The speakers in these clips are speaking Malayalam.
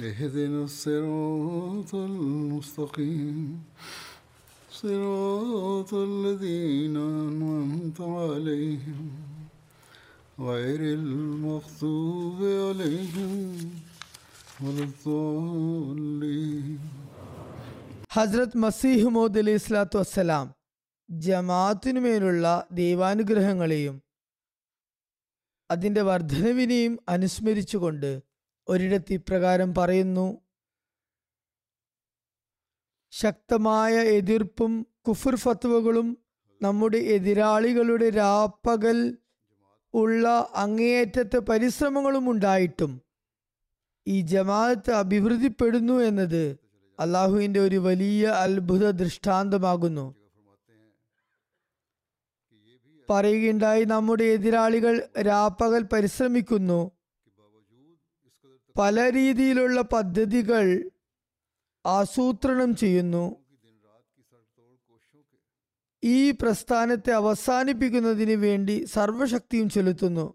اهدنا الصراط المستقيم صراط الذين أنعمت عليهم غير المغضوب عليهم ولا الضالين ഹസ്രത് മസീഹ് മോദ് അലൈഹി സ്വലാത്തു വസ്സലാം ജമാഅത്തിനുമേലുള്ള ദൈവാനുഗ്രഹങ്ങളെയും അതിൻ്റെ വർധനവിനെയും അനുസ്മരിച്ചുകൊണ്ട് ഒരിടത്ത് ഇപ്രകാരം പറയുന്നു. ശക്തമായ എതിർപ്പും കുഫുർ ഫത്വകളും നമ്മുടെ എതിരാളികളുടെ രാപ്പകൽ ഉള്ള അങ്ങേയറ്റത്തെ പരിശ്രമങ്ങളും ഉണ്ടായിട്ടും ഈ ജമാഅത്ത് അഭിവൃദ്ധിപ്പെടുന്നു എന്നത് അള്ളാഹുവിന്റെ ഒരു വലിയ അത്ഭുത ദൃഷ്ടാന്തമാകുന്നു. പറയുകയുണ്ടായി നമ്മുടെ എതിരാളികൾ രാപ്പകൽ പരിശ്രമിക്കുന്നു. പല രീതിയിലുള്ള പദ്ധതികൾ ആസൂത്രണം ചെയ്യുന്നു. ഈ പ്രസ്ഥാനത്തെ അവസാനിപ്പിക്കുന്നതിന് വേണ്ടി സർവശക്തിയും ചെലുത്തുന്നു.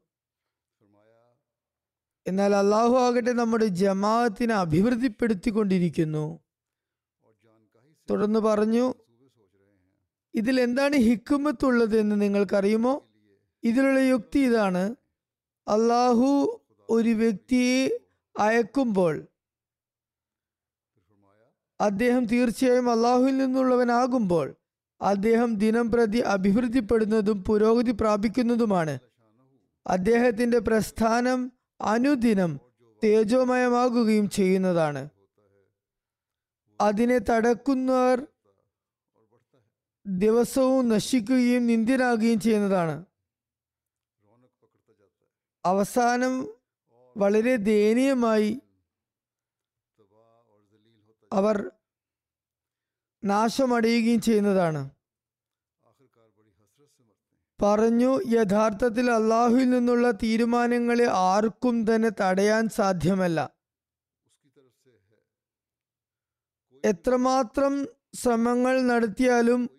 എന്നാൽ അള്ളാഹു ആകട്ടെ നമ്മുടെ ജമാഅത്തിനെ അഭിവൃദ്ധിപ്പെടുത്തിക്കൊണ്ടിരിക്കുന്നു. തുടർന്ന് പറഞ്ഞു ഇതിൽ എന്താണ് ഹിക്കുമത്തുള്ളത് എന്ന് നിങ്ങൾക്കറിയുമോ? ഇതിലുള്ള യുക്തി ഇതാണ്. അള്ളാഹു ഒരു വ്യക്തിയെ അയക്കുമ്പോൾ അദ്ദേഹം തീർച്ചയായും അള്ളാഹുവിൽ നിന്നുള്ളവനാകുമ്പോൾ അദ്ദേഹം ദിനം പ്രതി അഭിവൃദ്ധിപ്പെടുന്നതും പുരോഗതി പ്രാപിക്കുന്നതുമാണ്. അദ്ദേഹത്തിന്റെ പ്രസ്ഥാനം അനുദിനം തേജോമയമാകുകയും ചെയ്യുന്നതാണ്. അതിനെ തടക്കുന്നവർ ദിവസവും നശിക്കുകയും നിന്ദ്യനാകുകയും ചെയ്യുന്നതാണ്. അവസാനം വളരെ ദയനീയമായി അവർ നാശമടയുകയും ചെയ്യുന്നതാണ്. പറഞ്ഞു യഥാർത്ഥത്തിൽ അള്ളാഹുവിൽ നിന്നുള്ള തീരുമാനങ്ങളെ ആർക്കും തന്നെ തടയാൻ സാധ്യമല്ല. എത്രമാത്രം ശ്രമങ്ങൾ നടത്തിയാലും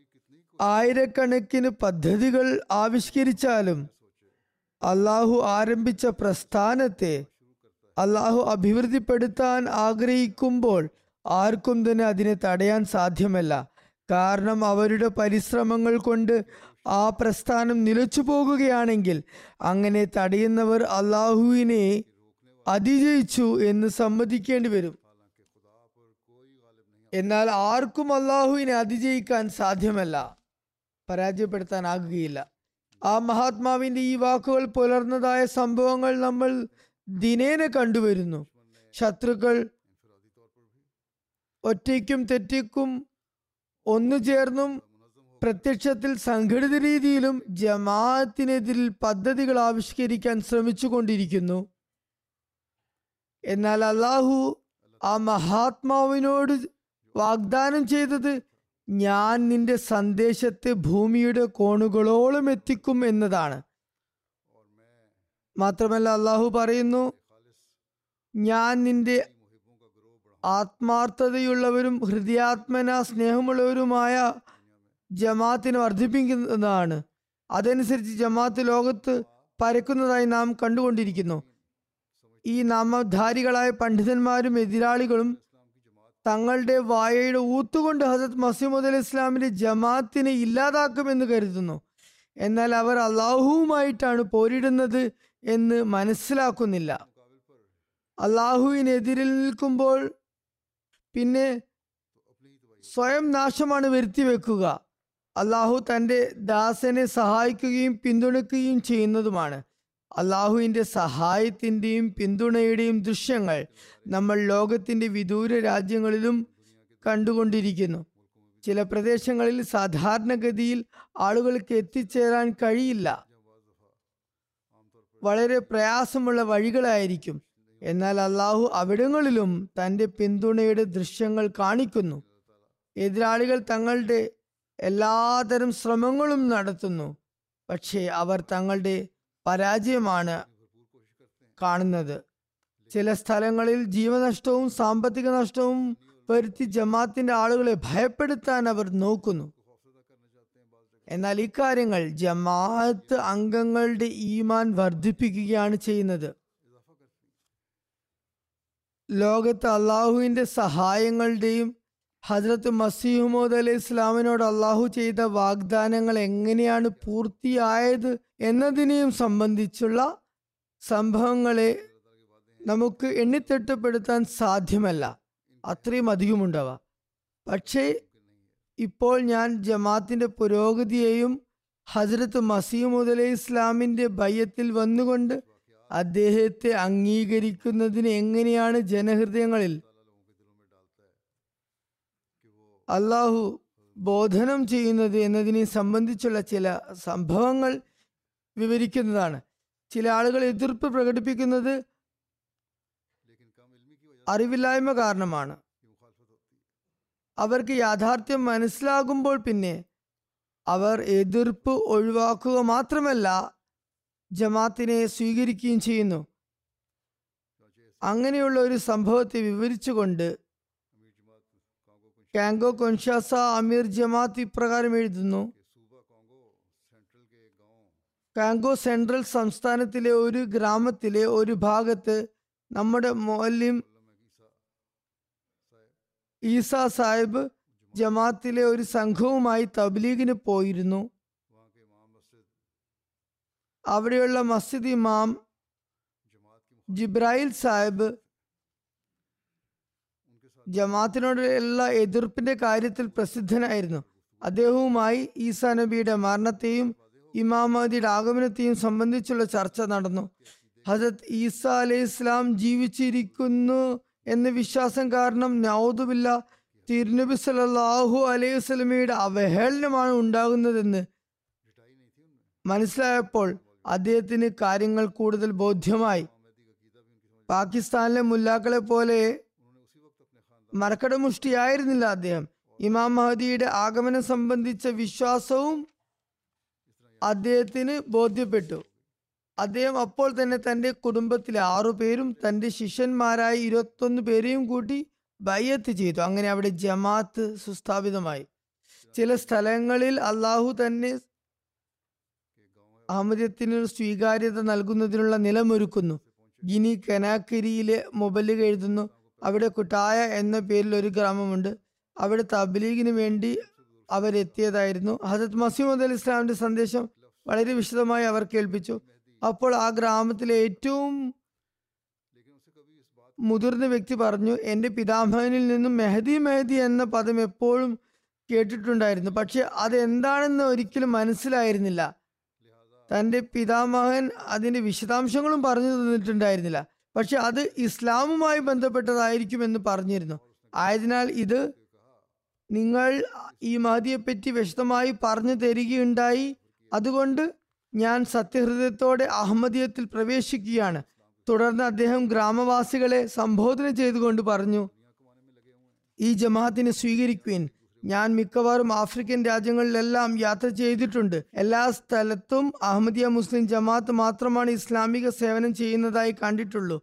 ആയിരക്കണക്കിന് പദ്ധതികൾ ആവിഷ്കരിച്ചാലും അള്ളാഹു ആരംഭിച്ച പ്രസ്ഥാനത്തെ അള്ളാഹു അഭിവൃദ്ധിപ്പെടുത്താൻ ആഗ്രഹിക്കുമ്പോൾ ആർക്കും തന്നെ അതിനെ തടയാൻ സാധ്യമല്ല. കാരണം അവരുടെ പരിശ്രമങ്ങൾ കൊണ്ട് ആ പ്രസ്ഥാനം നിലച്ചു പോകുകയാണെങ്കിൽ അങ്ങനെ തടയുന്നവർ അള്ളാഹുവിനെ അതിജയിച്ചു എന്ന് സമ്മതിക്കേണ്ടി വരും. എന്നാൽ ആർക്കും അള്ളാഹുവിനെ അതിജയിക്കാൻ സാധ്യമല്ല. പരാജയപ്പെടുത്താനാകുകയില്ല. ആ മഹാത്മാവിന്റെ ഈ വാക്കുകൾ പുലർന്നതായ സംഭവങ്ങൾ നമ്മൾ ദിനേന കണ്ടുവരുന്നു. ശത്രുക്കൾ ഒറ്റയ്ക്കും തെറ്റിക്കും ഒന്നു ചേർന്നും പ്രത്യക്ഷത്തിൽ സംഘടിത രീതിയിലും ജമാഅത്തിനെതിരിൽ പദ്ധതികൾ ആവിഷ്കരിക്കാൻ ശ്രമിച്ചുകൊണ്ടിരിക്കുന്നു. എന്നാൽ അള്ളാഹു ആ മഹാത്മാവിനോട് വാഗ്ദാനം ചെയ്തത് ഞാൻ നിന്റെ സന്ദേശത്തെ ഭൂമിയുടെ കോണുകളോളം എത്തിക്കും എന്നതാണ്. മാത്രമല്ല അള്ളാഹു പറയുന്നു ഞാൻ നിന്റെ ആത്മാർത്ഥതയുള്ളവരും ഹൃദയാത്മന സ്നേഹമുള്ളവരുമായ ജമാത്തിനെ വർദ്ധിപ്പിക്കുന്നതാണ്. അതനുസരിച്ച് ജമാഅത്ത് ലോകത്ത് പരക്കുന്നതായി നാം കണ്ടുകൊണ്ടിരിക്കുന്നു. ഈ നാമധാരികളായ പണ്ഡിതന്മാരും എതിരാളികളും തങ്ങളുടെ വായയുടെ ഊത്തുകൊണ്ട് ഹസത്ത് മസീമുദ് അലി ഇസ്ലാമിന്റെ ജമാഅത്തിനെ ഇല്ലാതാക്കുമെന്ന് കരുതുന്നു. എന്നാൽ അവർ അള്ളാഹുവുമായിട്ടാണ് പോരിടുന്നത് എന്ന് മനസ്സിലാക്കുന്നില്ല. അള്ളാഹുവിനെതിരിൽ നിൽക്കുമ്പോൾ പിന്നെ സ്വയം നാശമാണ് വരുത്തി വെക്കുക. അള്ളാഹു തന്റെ ദാസനെ സഹായിക്കുകയും പിന്തുണയ്ക്കുകയും ചെയ്യുന്നതുമാണ്. അള്ളാഹുവിന്റെ സഹായത്തിന്റെയും പിന്തുണയുടെയും ദൃശ്യങ്ങൾ നമ്മൾ ലോകത്തിന്റെ വിദൂര രാജ്യങ്ങളിലും കണ്ടുകൊണ്ടിരിക്കുന്നു. ചില പ്രദേശങ്ങളിൽ സാധാരണഗതിയിൽ ആളുകൾക്ക് എത്തിച്ചേരാൻ കഴിയില്ല. വളരെ പ്രയാസമുള്ള വഴികളായിരിക്കും. എന്നാൽ അള്ളാഹു അവിടങ്ങളിലും തന്റെ പിന്തുണയുടെ ദൃശ്യങ്ങൾ കാണിക്കുന്നു. എതിരാളികൾ തങ്ങളുടെ എല്ലാതരം ശ്രമങ്ങളും നടത്തുന്നു. പക്ഷേ അവർ തങ്ങളുടെ പരാജയമാണ് കാണുന്നത്. ചില സ്ഥലങ്ങളിൽ ജീവനഷ്ടവും സാമ്പത്തിക നഷ്ടവും വരുത്തി ജമാത്തിന്റെ ആളുകളെ ഭയപ്പെടുത്താൻ അവർ നോക്കുന്നു. എന്നാൽ ഇക്കാര്യങ്ങൾ ജമാഅത്ത് അംഗങ്ങളുടെ ഈമാൻ വർദ്ധിപ്പിക്കുകയാണ് ചെയ്യുന്നത്. ലോകത്ത് അള്ളാഹുവിന്റെ സഹായങ്ങളുടെയും ഹജ്രത്ത് മസീഹുമോദ് അലൈഹി ഇസ്ലാമിനോട് അള്ളാഹു ചെയ്ത വാഗ്ദാനങ്ങൾ എങ്ങനെയാണ് പൂർത്തിയായത് എന്നതിനെയും സംബന്ധിച്ചുള്ള സംഭവങ്ങളെ നമുക്ക് എണ്ണിത്തിട്ടപ്പെടുത്താൻ സാധ്യമല്ല. അത്രയും അധികമുണ്ടവ. പക്ഷേ ഇപ്പോൾ ഞാൻ ജമാത്തിന്റെ പുരോഗതിയെയും ഹജ്രത്ത് മസീമുദ് അലൈഹി ഇസ്ലാമിന്റെ ഭയത്തിൽ വന്നുകൊണ്ട് അദ്ദേഹത്തെ അംഗീകരിക്കുന്നതിന് എങ്ങനെയാണ് ജനഹൃദയങ്ങളിൽ അള്ളാഹു ബോധനം ചെയ്യുന്നത് എന്നതിനെ സംബന്ധിച്ചുള്ള ചില സംഭവങ്ങൾ വിവരിക്കുന്നതാണ്. ചില ആളുകൾ എതിർപ്പ് പ്രകടിപ്പിക്കുന്നത് അറിവില്ലായ്മ കാരണമാണ്. അവർക്ക് യാഥാർത്ഥ്യം മനസ്സിലാകുമ്പോൾ പിന്നെ അവർ എതിർപ്പ് ഒഴിവാക്കുക മാത്രമല്ല ജമാത്തിനെ സ്വീകരിക്കുകയും ചെയ്യുന്നു. അങ്ങനെയുള്ള ഒരു സംഭവത്തെ വിവരിച്ചുകൊണ്ട് കാങ്കോ കൊൻഷാസ അമീർ ജമാത്ത് ഇപ്രകാരം എഴുതുന്നു. കാങ്കോ സെൻട്രൽ സംസ്ഥാനത്തിലെ ഒരു ഗ്രാമത്തിലെ ഒരു ഭാഗത്ത് നമ്മുടെ മൊല്ലിം ഈസ സാഹിബ് ജമാത്തിലെ ഒരു സംഘവുമായി തബ്ലീഗിന് പോയിരുന്നു. അവിടെയുള്ള മസ്ജിദ് ഇമാം ജിബ്രായിൽ സാഹിബ് ജമാത്തിനോടുള്ള എതിർപ്പിന്റെ കാര്യത്തിൽ പ്രസിദ്ധനായിരുന്നു. അദ്ദേഹവുമായി ഈസാ നബിയുടെ മരണത്തെയും ഇമാമതിയുടെ ആഗമനത്തെയും സംബന്ധിച്ചുള്ള ചർച്ച നടന്നു. ഹജത് ഈസ അലൈഹി ഇസ്ലാം ജീവിച്ചിരിക്കുന്നു എന്ന വിശ്വാസം കാരണം നൗദുബില്ല തിരുനബി സലാഹു അലൈഹി സ്വലമിയുടെ അവഹേളനമാണ് ഉണ്ടാകുന്നതെന്ന് മനസ്സിലായപ്പോൾ അദ്ദേഹത്തിന് കാര്യങ്ങൾ കൂടുതൽ ബോധ്യമായി. പാകിസ്ഥാനിലെ മുല്ലാക്കളെ പോലെ മരക്കടമുഷ്ടിയായിരുന്നില്ല അദ്ദേഹം. ഇമാം മഹദിയുടെ ആഗമനം സംബന്ധിച്ച വിശ്വാസവും അദ്ദേഹത്തിന് ബോധ്യപ്പെട്ടു. അദ്ദേഹം അപ്പോൾ തന്നെ തന്റെ കുടുംബത്തിലെ ആറു പേരും തന്റെ ശിഷ്യന്മാരായ ഇരുപത്തൊന്ന് പേരെയും കൂട്ടി ബയ്യത്ത് ചെയ്തു. അങ്ങനെ അവിടെ ജമാഅത്ത് സുസ്ഥാപിതമായി. ചില സ്ഥലങ്ങളിൽ അള്ളാഹു തന്നെ അഹമ്മദത്തിന് സ്വീകാര്യത നൽകുന്നതിനുള്ള നിലമൊരുക്കുന്നു. ഗിനി കനാക്കരിയിലെ മൊബൈൽ എഴുതുന്നു. അവിടെ കുട്ടായ എന്ന പേരിൽ ഒരു ഗ്രാമമുണ്ട്. അവിടെ തബ്ലീഗിന് വേണ്ടി അവരെത്തിയതായിരുന്നു. ഹജത് മസീമദ് അലി ഇസ്ലാമിന്റെ സന്ദേശം വളരെ വിശദമായി അവർ കേൾപ്പിച്ചു. അപ്പോൾ ആ ഗ്രാമത്തിലെ ഏറ്റവും മുതിർന്ന വ്യക്തി പറഞ്ഞു എന്റെ പിതാമഹനിൽ നിന്നും മെഹദി മെഹദി എന്ന പദം എപ്പോഴും കേട്ടിട്ടുണ്ടായിരുന്നു. പക്ഷെ അതെന്താണെന്ന് ഒരിക്കലും മനസ്സിലായിരുന്നില്ല. തന്റെ പിതാമഹൻ അതിന്റെ വിശദാംശങ്ങളും പറഞ്ഞു തന്നിട്ടുണ്ടായിരുന്നില്ല. പക്ഷെ അത് ഇസ്ലാമുമായി ബന്ധപ്പെട്ടതായിരിക്കും ബന്ധപ്പെട്ടതായിരിക്കുമെന്ന് പറഞ്ഞിരുന്നു. ആയതിനാൽ ഇത് നിങ്ങൾ ഈ മഹദിയെപ്പറ്റി വിശദമായി പറഞ്ഞു തരികയുണ്ടായി. അതുകൊണ്ട് ഞാൻ സത്യഹൃദയത്തോടെ അഹമ്മദീയത്തിൽ പ്രവേശിക്കുകയാണ്. തുടർന്ന് അദ്ദേഹം ഗ്രാമവാസികളെ സംബോധന ചെയ്തുകൊണ്ട് പറഞ്ഞു ഈ ജമാഅത്തിനെ സ്വീകരിക്കുവിൻ. ഞാൻ മിക്കവാറും ആഫ്രിക്കൻ രാജ്യങ്ങളിലെല്ലാം യാത്ര ചെയ്തിട്ടുണ്ട്. എല്ലാ സ്ഥലത്തും അഹമ്മദിയ മുസ്ലിം ജമാഅത്ത് മാത്രമാണ് ഇസ്ലാമിക സേവനം ചെയ്യുന്നതായി കണ്ടിട്ടുള്ളൂ.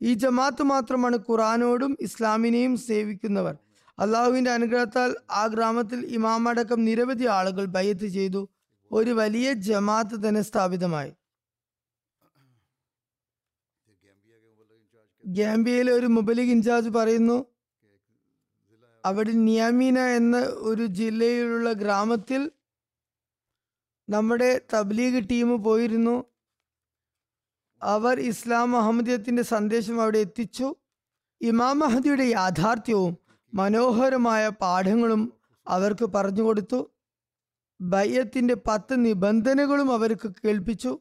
ഈ ജമാഅത്ത് മാത്രമാണ് ഖുറാനോടും ഇസ്ലാമിനെയും സേവിക്കുന്നവർ. അള്ളാഹുവിന്റെ അനുഗ്രഹത്താൽ ആ ഗ്രാമത്തിൽ ഇമാമടക്കം നിരവധി ആളുകൾ ബയ്യത്ത് ചെയ്തു. ഒരു വലിയ ജമാഅത്ത് തന്നെ സ്ഥാപിതമായി. ഗാംബിയയിലെ ഒരു മുബലിക് ഇൻചാർജ് പറയുന്നു അവിടെ നിയാമീന എന്ന ഒരു ജില്ലയിലുള്ള ഗ്രാമത്തിൽ നമ്മുടെ തബ്ലീഗ് ടീം പോയിരുന്നു. അവർ ഇസ്ലാം അഹമ്മദിയത്തിന്റെ സന്ദേശം അവിടെ എത്തിച്ചു. ഇമാം മഹദിയുടെ യാഥാർത്ഥ്യവും മനോഹരമായ പാഠങ്ങളും അവർക്ക് പറഞ്ഞു കൊടുത്തു. ബയ്യത്തിന്റെ പത്ത് നിബന്ധനകളും അവർക്ക് കേൾപ്പിച്ചു.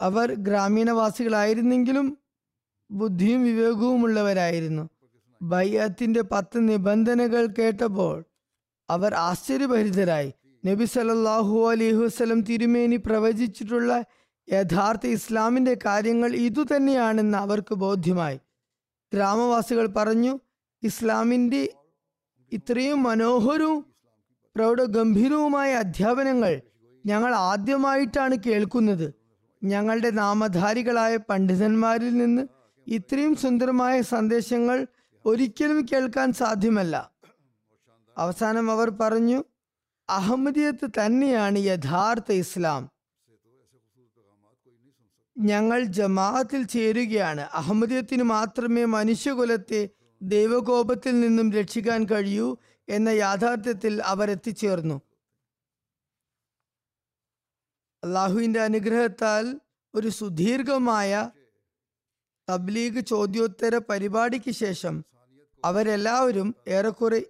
അവർ ഗ്രാമീണവാസികളായിരുന്നെങ്കിലും ബുദ്ധിയും വിവേകവുമുള്ളവരായിരുന്നു. ബയ്യത്തിന്റെ പത്ത് നിബന്ധനകൾ കേട്ടപ്പോൾ അവർ ആശ്ചര്യഭരിതരായി. നബി സലല്ലാഹു അലൈഹി വസ്ലം തിരുമേനി പ്രവചിച്ചിട്ടുള്ള യഥാർത്ഥ ഇസ്ലാമിന്റെ കാര്യങ്ങൾ ഇതുതന്നെയാണെന്ന് അവർക്ക് ബോധ്യമായി. ഗ്രാമവാസികൾ പറഞ്ഞു ഇസ്ലാമിന്റെ ഇത്രയും മനോഹരവും പ്രൗഢഗംഭീരവുമായ അധ്യാപനങ്ങൾ ഞങ്ങൾ ആദ്യമായിട്ടാണ് കേൾക്കുന്നത്. ഞങ്ങളുടെ നാമധാരികളായ പണ്ഡിതന്മാരിൽ നിന്ന് ഇത്രയും സുന്ദരമായ സന്ദേശങ്ങൾ ഒരിക്കലും കേൾക്കാൻ സാധ്യമല്ല. അവസാനം അവർ പറഞ്ഞു അഹമ്മദിയത്ത് തന്നെയാണ് യഥാർത്ഥ ഇസ്ലാം. ഞങ്ങൾ ജമാഅത്തിൽ ചേരുകയാണ്. അഹമ്മദിയത്തിന് മാത്രമേ മനുഷ്യകുലത്തെ ദൈവകോപത്തിൽ നിന്നും രക്ഷിക്കാൻ കഴിയൂ എന്ന യാഥാർത്ഥ്യത്തിൽ അവർ എത്തിച്ചേർന്നു. അള്ളാഹുവിന്റെ അനുഗ്രഹത്താൽ ഒരു സുദീർഘമായ തബ്ലീഗ് ചോദ്യോത്തര പരിപാടിക്ക് ശേഷം അവരെല്ലാവരും ഏറെക്കുറെ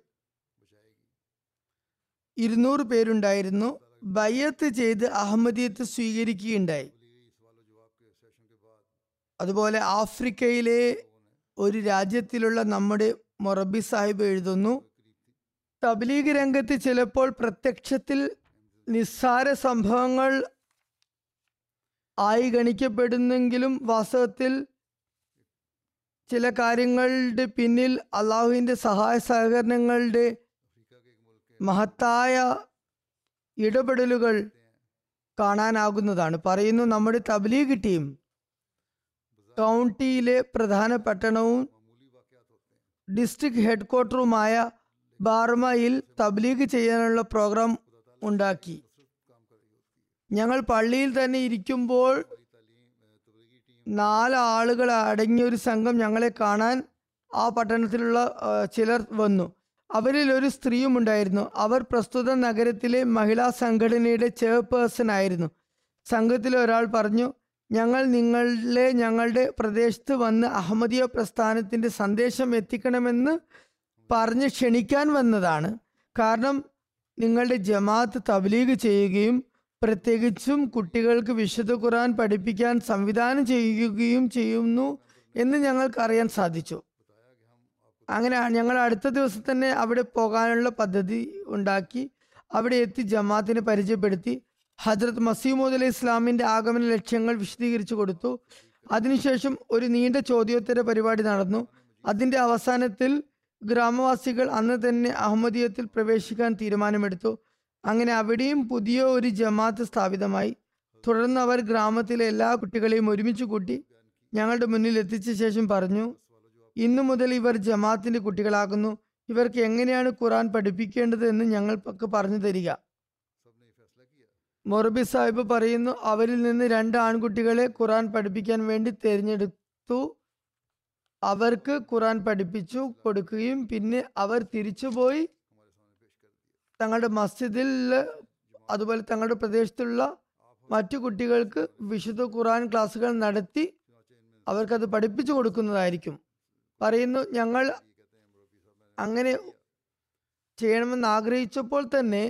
ഇരുന്നൂറ് പേരുണ്ടായിരുന്നു. ബയ്യത്ത് ചെയ്ത് അഹമ്മദിയത്ത് സ്വീകരിക്കുകയുണ്ടായി. അതുപോലെ ആഫ്രിക്കയിലെ ഒരു രാജ്യത്തിലുള്ള നമ്മുടെ മൊറബി സാഹിബ് എഴുതുന്നു തബ്ലീഗ് രംഗത്ത് ചിലപ്പോൾ പ്രത്യക്ഷത്തിൽ നിസ്സാര സംഭവങ്ങൾ ആയി ഗണിക്കപ്പെടുന്നെങ്കിലും വാസ്തവത്തിൽ ചില കാര്യങ്ങളുടെ പിന്നിൽ അള്ളാഹുവിന്റെ സഹായ സഹകരണങ്ങളുടെ മഹത്തായ ഇടപെടലുകൾ കാണാനാകുന്നതാണ്. പറയുന്നു നമ്മുടെ തബ്ലീഗ് ടീം കൗണ്ടിയിലെ പ്രധാന പട്ടണവും ഡിസ്ട്രിക്ട് ഹെഡ്ക്വാർട്ടറുമായ ബാർമയിൽ തബ്ലീഗ് ചെയ്യാനുള്ള പ്രോഗ്രാം ഉണ്ടാക്കി. ഞങ്ങൾ പള്ളിയിൽ തന്നെ ഇരിക്കുമ്പോൾ നാല് ആളുകൾ അടങ്ങിയ ഒരു സംഘം ഞങ്ങളെ കാണാൻ ആ പട്ടണത്തിലുള്ള ചിലർ വന്നു. അവരിൽ ഒരു സ്ത്രീയും ഉണ്ടായിരുന്നു. അവർ പ്രസ്തുത നഗരത്തിലെ മഹിളാ സംഘടനയുടെ ചെയർപേഴ്സൺ ആയിരുന്നു. സംഘത്തിലെ ഒരാൾ പറഞ്ഞു ഞങ്ങൾ നിങ്ങളെ ഞങ്ങളുടെ പ്രദേശത്ത് വന്ന് അഹമ്മദിയ പ്രസ്ഥാനത്തിന്റെ സന്ദേശം എത്തിക്കണമെന്ന് പറഞ്ഞ് ക്ഷണിക്കാൻ വന്നതാണ്. കാരണം നിങ്ങളുടെ ജമാഅത്ത് തബ്ലീഗ് ചെയ്യുകയും പ്രത്യേകിച്ചും കുട്ടികൾക്ക് വിശുദ്ധ ഖുർആൻ പഠിപ്പിക്കാൻ സംവിധാനം ചെയ്യുകയും ചെയ്യുന്നു എന്ന് ഞങ്ങൾക്കറിയാൻ സാധിച്ചു. അങ്ങനെ ഞങ്ങൾ അടുത്ത ദിവസം തന്നെ അവിടെ പോകാനുള്ള പദ്ധതി ഉണ്ടാക്കി. അവിടെ എത്തി ജമാഅത്തിന് പരിചയപ്പെടുത്തി. ഹജ്രത് മസീമോദ് അലൈഹി ഇസ്ലാമിന്റെ ആഗമന ലക്ഷ്യങ്ങൾ വിശദീകരിച്ചു കൊടുത്തു. അതിനുശേഷം ഒരു നീണ്ട ചോദ്യോത്തര പരിപാടി നടന്നു. അതിന്റെ അവസാനത്തിൽ ഗ്രാമവാസികൾ അന്ന് തന്നെ അഹമ്മദീയത്തിൽ പ്രവേശിക്കാൻ തീരുമാനമെടുത്തു. അങ്ങനെ അവിടെയും പുതിയ ഒരു ജമാഅത്ത് സ്ഥാപിതമായി. തുടർന്ന് അവർ ഗ്രാമത്തിലെ എല്ലാ കുട്ടികളെയും ഒരുമിച്ച് കൂട്ടി ഞങ്ങളുടെ മുന്നിൽ എത്തിച്ച ശേഷം പറഞ്ഞു ഇന്നു മുതൽ ഇവർ ജമാഅത്തിന്റെ കുട്ടികളാകുന്നു. ഇവർക്ക് എങ്ങനെയാണ് ഖുറാൻ പഠിപ്പിക്കേണ്ടത് എന്ന് ഞങ്ങൾക്ക് പറഞ്ഞു തരിക. മൊറബി സാഹിബ് പറയുന്നു അവരിൽ നിന്ന് രണ്ട് ആൺകുട്ടികളെ ഖുറാൻ പഠിപ്പിക്കാൻ വേണ്ടി തിരഞ്ഞെടുത്തു. അവർക്ക് ഖുറാൻ പഠിപ്പിച്ചു കൊടുക്കുകയും പിന്നെ അവർ തിരിച്ചുപോയി തങ്ങളുടെ മസ്ജിദിൽ അതുപോലെ തങ്ങളുടെ പ്രദേശത്തുള്ള മറ്റു കുട്ടികൾക്ക് വിശുദ്ധ ഖുറാൻ ക്ലാസ്സുകൾ നടത്തി അവർക്കത് പഠിപ്പിച്ചു കൊടുക്കുന്നതായിരിക്കും. പറയുന്നു ഞങ്ങൾ അങ്ങനെ ചെയ്യണമെന്ന് ആഗ്രഹിച്ചപ്പോൾ തന്നെ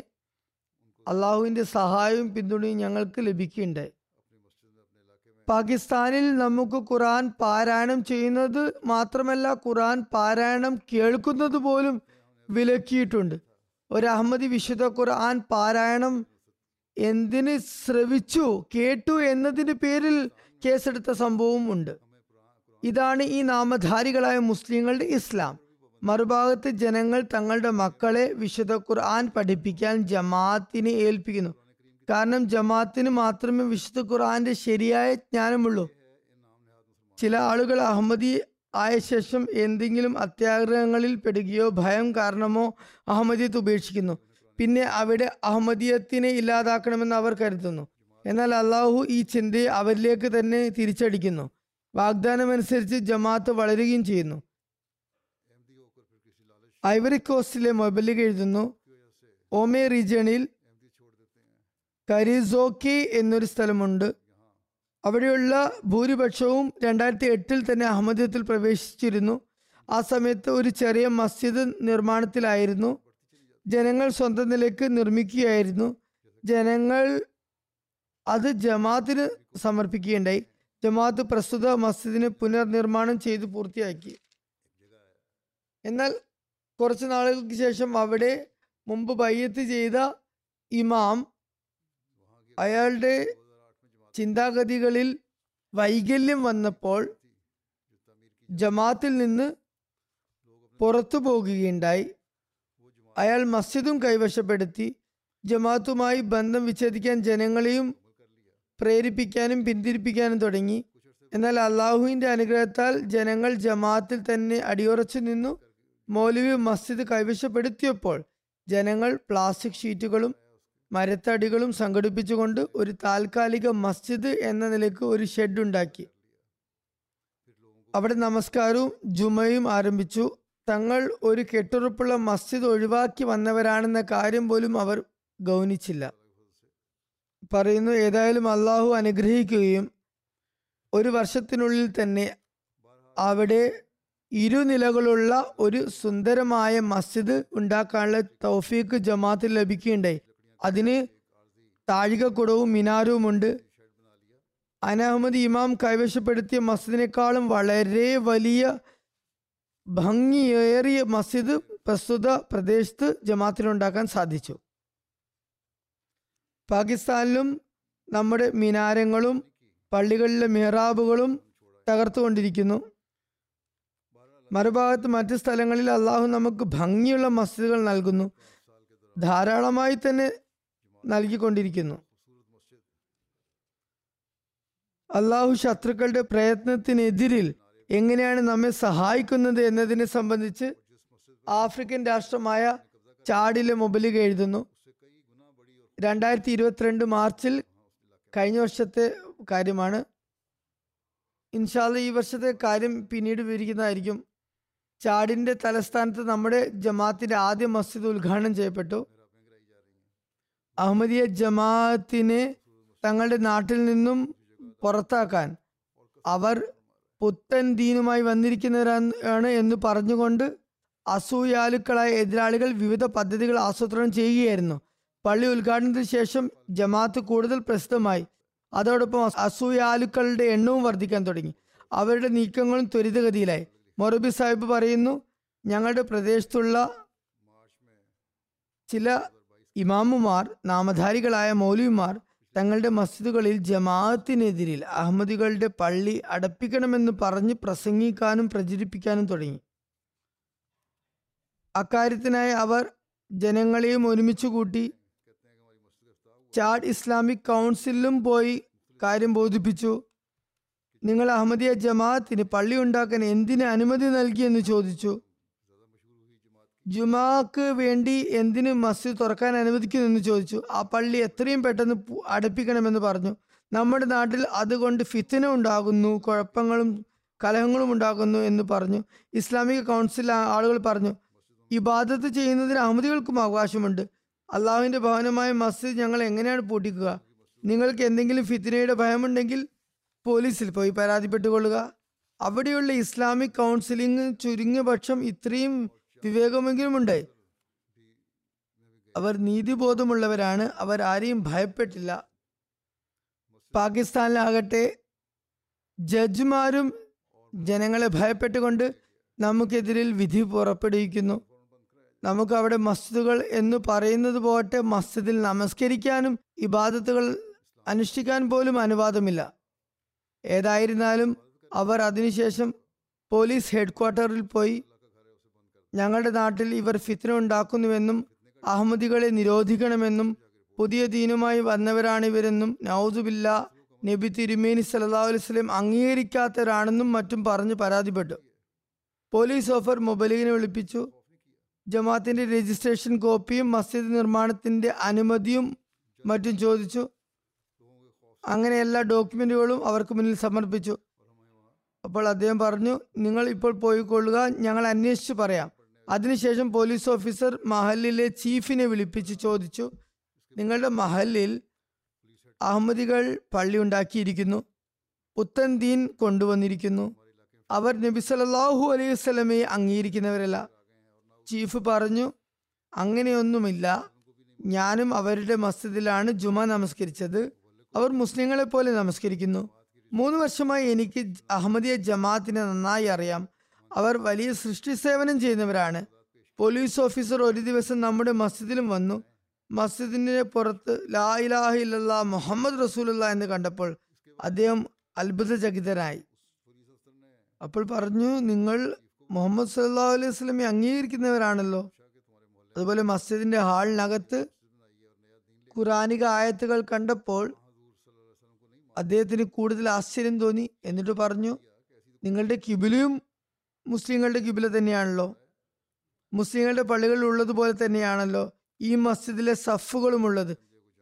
അള്ളാഹുവിന്റെ സഹായവും പിന്തുണയും ഞങ്ങൾക്ക് ലഭിക്കുകയുണ്ടായി പാകിസ്ഥാനിൽ നമുക്ക് ഖുറാൻ പാരായണം ചെയ്യുന്നത് മാത്രമല്ല ഖുറാൻ പാരായണം കേൾക്കുന്നത് പോലും വിലക്കിയിട്ടുണ്ട്. ഒരു അഹമ്മദി വിശുദ്ധ ഖുർആൻ പാരായണം എന്തിന് ശ്രവിച്ചു കേട്ടു എന്നതിന്റെ പേരിൽ കേസെടുത്ത സംഭവവും ഉണ്ട്. ഇതാണ് ഈ നാമധാരികളായ മുസ്ലിങ്ങളുടെ ഇസ്ലാം. മറുഭാഗത്ത് ജനങ്ങൾ തങ്ങളുടെ മക്കളെ വിശുദ്ധ ഖുർആൻ പഠിപ്പിക്കാൻ ജമാഅത്തിനെ ഏൽപ്പിക്കുന്നു. കാരണം ജമാഅത്തിന് മാത്രമേ വിശുദ്ധ ഖുർആന്റെ ശരിയായ ജ്ഞാനമുള്ളൂ. ചില ആളുകൾ അഹമ്മദി ആയ ശേഷം എന്തെങ്കിലും അത്യാഗ്രഹങ്ങളിൽ പെടുകയോ ഭയം കാരണമോ അഹമ്മദിയത്ത് ഉപേക്ഷിക്കുന്നു. പിന്നെ അവിടെ അഹമ്മദിയത്തിനെ ഇല്ലാതാക്കണമെന്ന് അവർ കരുതുന്നു. എന്നാൽ അള്ളാഹു ഈ ചിന്തയെ അവരിലേക്ക് തന്നെ തിരിച്ചടിക്കുന്നു. വാഗ്ദാനമനുസരിച്ച് ജമാഅത്ത് വളരുകയും ചെയ്യുന്നു. ഐവറി കോസ്റ്റിലെ മൊബൈലിൽ എഴുതുന്നു. ഓമേ റീജിയണിൽ കരിസോക്കി എന്നൊരു സ്ഥലമുണ്ട്. അവിടെയുള്ള ഭൂരിപക്ഷവും രണ്ടായിരത്തി എട്ടിൽ തന്നെ അഹമ്മദീയത്തിൽ പ്രവേശിച്ചിരുന്നു. ആ സമയത്ത് ഒരു ചെറിയ മസ്ജിദ് നിർമ്മാണത്തിലായിരുന്നു. ജനങ്ങൾ സ്വന്തം നിലയ്ക്ക് നിർമ്മിക്കുകയായിരുന്നു. ജനങ്ങൾ അത് ജമാത്തിന് സമർപ്പിക്കുകയുണ്ടായി. ജമാഅത്ത് പ്രസ്തുത മസ്ജിദിന് പുനർനിർമ്മാണം ചെയ്ത് പൂർത്തിയാക്കി. എന്നാൽ കുറച്ച് നാളുകൾക്ക് ശേഷം അവിടെ മുമ്പ് ബയ്യത്ത് ചെയ്ത ഇമാം അയാളുടെ ചിന്താഗതികളിൽ വൈകല്യം വന്നപ്പോൾ ജമാത്തിൽ നിന്ന് പുറത്തു പോകുകയുണ്ടായി. അയാൾ മസ്ജിദും കൈവശപ്പെടുത്തി ജമാത്തുമായി ബന്ധം വിച്ഛേദിക്കാൻ ജനങ്ങളെയും പ്രേരിപ്പിക്കാനും പിന്തിരിപ്പിക്കാനും തുടങ്ങി. എന്നാൽ അള്ളാഹുവിന്റെ അനുഗ്രഹത്താൽ ജനങ്ങൾ ജമാഅത്തിൽ തന്നെ അടിയുറച്ചു നിന്നു. മൗലവി മസ്ജിദ് കൈവശപ്പെടുത്തിയപ്പോൾ ജനങ്ങൾ പ്ലാസ്റ്റിക് ഷീറ്റുകളും മരത്തടികളും സംഘടിപ്പിച്ചുകൊണ്ട് ഒരു താൽക്കാലിക മസ്ജിദ് എന്ന നിലയ്ക്ക് ഒരു ഷെഡ് ഉണ്ടാക്കി. അവിടെ നമസ്കാരവും ജുമയും ആരംഭിച്ചു. തങ്ങൾ ഒരു കെട്ടുറപ്പുള്ള മസ്ജിദ് ഒഴിവാക്കി വന്നവരാണെന്ന കാര്യം പോലും അവർ ഗൗനിച്ചില്ല. പറയുന്നു ഏതായാലും അള്ളാഹു അനുഗ്രഹിക്കുകയും ഒരു വർഷത്തിനുള്ളിൽ തന്നെ അവിടെ ഇരുനിലകളുള്ള ഒരു സുന്ദരമായ മസ്ജിദ് ഉണ്ടാക്കാനുള്ള തൗഫീക്ക് ജമാത്തിൽ ലഭിക്കുകയുണ്ടായി. അതിന് താഴികക്കുടവും മിനാരവുമുണ്ട് അനഹമ്മദ് ഇമാം കൈവശപ്പെടുത്തിയ മസ്ജിദിനേക്കാളും വളരെ വലിയ ഭംഗിയേറിയ മസ്ജിദ് പ്രസ്തുത പ്രദേശത്ത് ജമാത്തിലുണ്ടാക്കാൻ സാധിച്ചു. പാകിസ്ഥാനിലും നമ്മുടെ മിനാരങ്ങളും പള്ളികളിലെ മെഹ്റാബുകളും തകർത്തുകൊണ്ടിരിക്കുന്നു. മറുഭാഗത്ത് മറ്റ് സ്ഥലങ്ങളിൽ അള്ളാഹു നമുക്ക് ഭംഗിയുള്ള മസ്ജിദുകൾ നൽകുന്നു. ധാരാളമായി തന്നെ നൽകിക്കൊണ്ടിരിക്കുന്നു. അള്ളാഹു ശത്രുക്കളുടെ പ്രയത്നത്തിനെതിരിൽ എങ്ങനെയാണ് നമ്മെ സഹായിക്കുന്നത് എന്നതിനെ സംബന്ധിച്ച് ആഫ്രിക്കൻ രാഷ്ട്രമായ ചാടിലെ മൊബലിക എഴുതുന്നു. രണ്ടായിരത്തി ഇരുപത്തിരണ്ട് മാർച്ചിൽ കഴിഞ്ഞ വർഷത്തെ കാര്യമാണ്. ഇൻഷാല്ല ഈ വർഷത്തെ കാര്യം പിന്നീട് വിവരിക്കുന്നതായിരിക്കും. ചാടിന്റെ തലസ്ഥാനത്ത് നമ്മുടെ ജമാഅത്തിന്റെ ആദ്യ മസ്ജിദ് ഉദ്ഘാടനം ചെയ്യപ്പെട്ടു. അഹമ്മദിയ ജമാഅത്തിനെ തങ്ങളുടെ നാട്ടിൽ നിന്നും പുറത്താക്കാൻ അവർ പുത്തൻ ദീനുമായി വന്നിരിക്കുന്നവരാണ് എന്ന് പറഞ്ഞുകൊണ്ട് അസൂയാലുക്കളായ എതിരാളികൾ വിവിധ പദ്ധതികൾ ആസൂത്രണം ചെയ്യുകയായിരുന്നു. പള്ളി ഉദ്ഘാടനത്തിന് ശേഷം ജമാഅത്ത് കൂടുതൽ പ്രസിദ്ധമായി. അതോടൊപ്പം അസൂയാലുക്കളുടെ എണ്ണവും വർദ്ധിക്കാൻ തുടങ്ങി. അവരുടെ നീക്കങ്ങളും ത്വരിതഗതിയിലായി. മൊറബി സാഹിബ് പറയുന്നു ഞങ്ങളുടെ പ്രദേശത്തുള്ള ചില ഇമാമുമാർ നാമധാരികളായ മൗലവിമാർ തങ്ങളുടെ മസ്ജിദുകളിൽ ജമാഅത്തിനെതിരിൽ അഹമ്മദികളുടെ പള്ളി അടപ്പിക്കണമെന്ന് പറഞ്ഞ് പ്രസംഗിക്കാനും പ്രചരിപ്പിക്കാനും തുടങ്ങി. അക്കാര്യത്തിനായി അവർ ജനങ്ങളെയും ഒരുമിച്ച് കൂട്ടി ചാഡ് ഇസ്ലാമിക് കൗൺസിലും പോയി കാര്യം ബോധിപ്പിച്ചു. നിങ്ങൾ അഹമ്മദിയ ജമാഅത്തിന് പള്ളി ഉണ്ടാക്കാൻ എന്തിന് അനുമതി നൽകിയെന്ന് ചോദിച്ചു. ജുമാക്ക് വേണ്ടി എന്തിന് മസ്ജിദ് തുറക്കാൻ അനുവദിക്കുന്നെന്ന് ചോദിച്ചു. ആ പള്ളി എത്രയും പെട്ടെന്ന് അടുപ്പിക്കണമെന്ന് പറഞ്ഞു. നമ്മുടെ നാട്ടിൽ അതുകൊണ്ട് ഫിത്തിന ഉണ്ടാകുന്നു കുഴപ്പങ്ങളും കലഹങ്ങളും ഉണ്ടാകുന്നു എന്ന് പറഞ്ഞു. ഇസ്ലാമിക കൗൺസിൽ ആളുകൾ പറഞ്ഞു ഇബാദത്ത് ചെയ്യുന്നതിന് അഹമ്മദികൾക്കും അവകാശമുണ്ട്. അള്ളാഹുവിന്റെ ഭവനമായ മസ്ജിദ് ഞങ്ങൾ എങ്ങനെയാണ് പൂട്ടിക്കുക? നിങ്ങൾക്ക് എന്തെങ്കിലും ഫിത്തിനയുടെ ഭയമുണ്ടെങ്കിൽ പോലീസിൽ പോയി പരാതിപ്പെട്ടുകൊള്ളുക. അവിടെയുള്ള ഇസ്ലാമിക് കൗൺസിലിംഗ് ചുരുങ്ങിയ പക്ഷം ഇത്രയും വിവേകമെങ്കിലും ഉണ്ട് അവർ നീതിബോധമുള്ളവരാണ്. അവർ ആരെയും ഭയപ്പെട്ടില്ല. പാകിസ്ഥാനിലാകട്ടെ ജഡ്ജിമാരും ജനങ്ങളെ ഭയപ്പെട്ടുകൊണ്ട് നമുക്കെതിരിൽ വിധി പുറപ്പെടുവിക്കുന്നു. നമുക്ക് അവിടെ മസ്ജിദുകൾ എന്ന് പറയുന്നത് പോട്ടെ മസ്ജിദിൽ നമസ്കരിക്കാനും ഇബാദത്തുകൾ അനുഷ്ഠിക്കാൻ പോലും അനുവാദമില്ല. ഏതായിരുന്നാലും അവർ അതിനുശേഷം പോലീസ് ഹെഡ്ക്വാർട്ടറിൽ പോയി ഞങ്ങളുടെ നാട്ടിൽ ഇവർ ഫിത്ന ഉണ്ടാക്കുന്നുവെന്നും അഹമ്മദികളെ നിരോധിക്കണമെന്നും പുതിയ ദീനുമായി വന്നവരാണിവരെന്നും നൌസുബില്ല നബി തിരുമേനി സല്ലല്ലാഹു അലൈഹി വസല്ലം അംഗീകരിക്കാത്തവരാണെന്നും മറ്റും പറഞ്ഞ് പരാതിപ്പെട്ടു. പോലീസ് ഓഫർ മൊബൈലിനെ വിളിപ്പിച്ചു. ജമാഅത്തിന്റെ രജിസ്ട്രേഷൻ കോപ്പിയും മസ്ജിദ് നിർമ്മാണത്തിന്റെ അനുമതിയും മറ്റും ചോദിച്ചു. അങ്ങനെ എല്ലാ ഡോക്യുമെന്റുകളും അവർക്ക് മുന്നിൽ സമർപ്പിച്ചു. അപ്പോൾ അദ്ദേഹം പറഞ്ഞു നിങ്ങൾ ഇപ്പോൾ പോയിക്കൊള്ളുക ഞങ്ങൾ അന്വേഷിച്ച് പറയാം. അതിനുശേഷം പോലീസ് ഓഫീസർ മഹലിലെ ചീഫിനെ വിളിപ്പിച്ച് ചോദിച്ചു നിങ്ങളുടെ മഹലിൽ അഹമ്മദികൾ പള്ളി ഉണ്ടാക്കിയിരിക്കുന്നു പുത്തൻ ദീൻ കൊണ്ടുവന്നിരിക്കുന്നു. അവർ നബി സല്ലല്ലാഹു അലൈഹി വസല്ലമയെ അംഗീകരിക്കുന്നവരല്ല. ചീഫ് പറഞ്ഞു അങ്ങനെയൊന്നുമില്ല. ഞാനും അവരുടെ മസ്ജിദിലാണ് ജുമ നമസ്കരിച്ചത്. അവർ മുസ്ലിങ്ങളെ പോലെ നമസ്കരിക്കുന്നു. മൂന്ന് വർഷമായി എനിക്ക് അഹമ്മദിയ ജമാഅത്തിനെ നന്നായി അറിയാം. അവർ വലിയ സൃഷ്ടി സേവനം ചെയ്യുന്നവരാണ്. പോലീസ് ഓഫീസർ ഒരു ദിവസം നമ്മുടെ മസ്ജിദിലും വന്നു. മസ്ജിദിന്റെ പുറത്ത് ലാ ഇലാഹ ഇല്ലല്ലാ മുഹമ്മദ് റസൂലുള്ള എന്ന് കണ്ടപ്പോൾ അദ്ദേഹം അത്ഭുതചകിതനായി. അപ്പോൾ പറഞ്ഞു നിങ്ങൾ മുഹമ്മദ് സല്ലാ അലൈഹി സ്വലമെ അംഗീകരിക്കുന്നവരാണല്ലോ. അതുപോലെ മസ്ജിദിന്റെ ഹാളിനകത്ത് ഖുറാനിക ആയത്തുകൾ കണ്ടപ്പോൾ അദ്ദേഹത്തിന് കൂടുതൽ ആശ്ചര്യം തോന്നി. എന്നിട്ട് പറഞ്ഞു നിങ്ങളുടെ കിബിലും മുസ്ലിങ്ങളുടെ കിബില തന്നെയാണല്ലോ. മുസ്ലിങ്ങളുടെ പള്ളികളിൽ ഉള്ളതുപോലെ തന്നെയാണല്ലോ ഈ മസ്ജിദിലെ സഫുകളും ഉള്ളത്.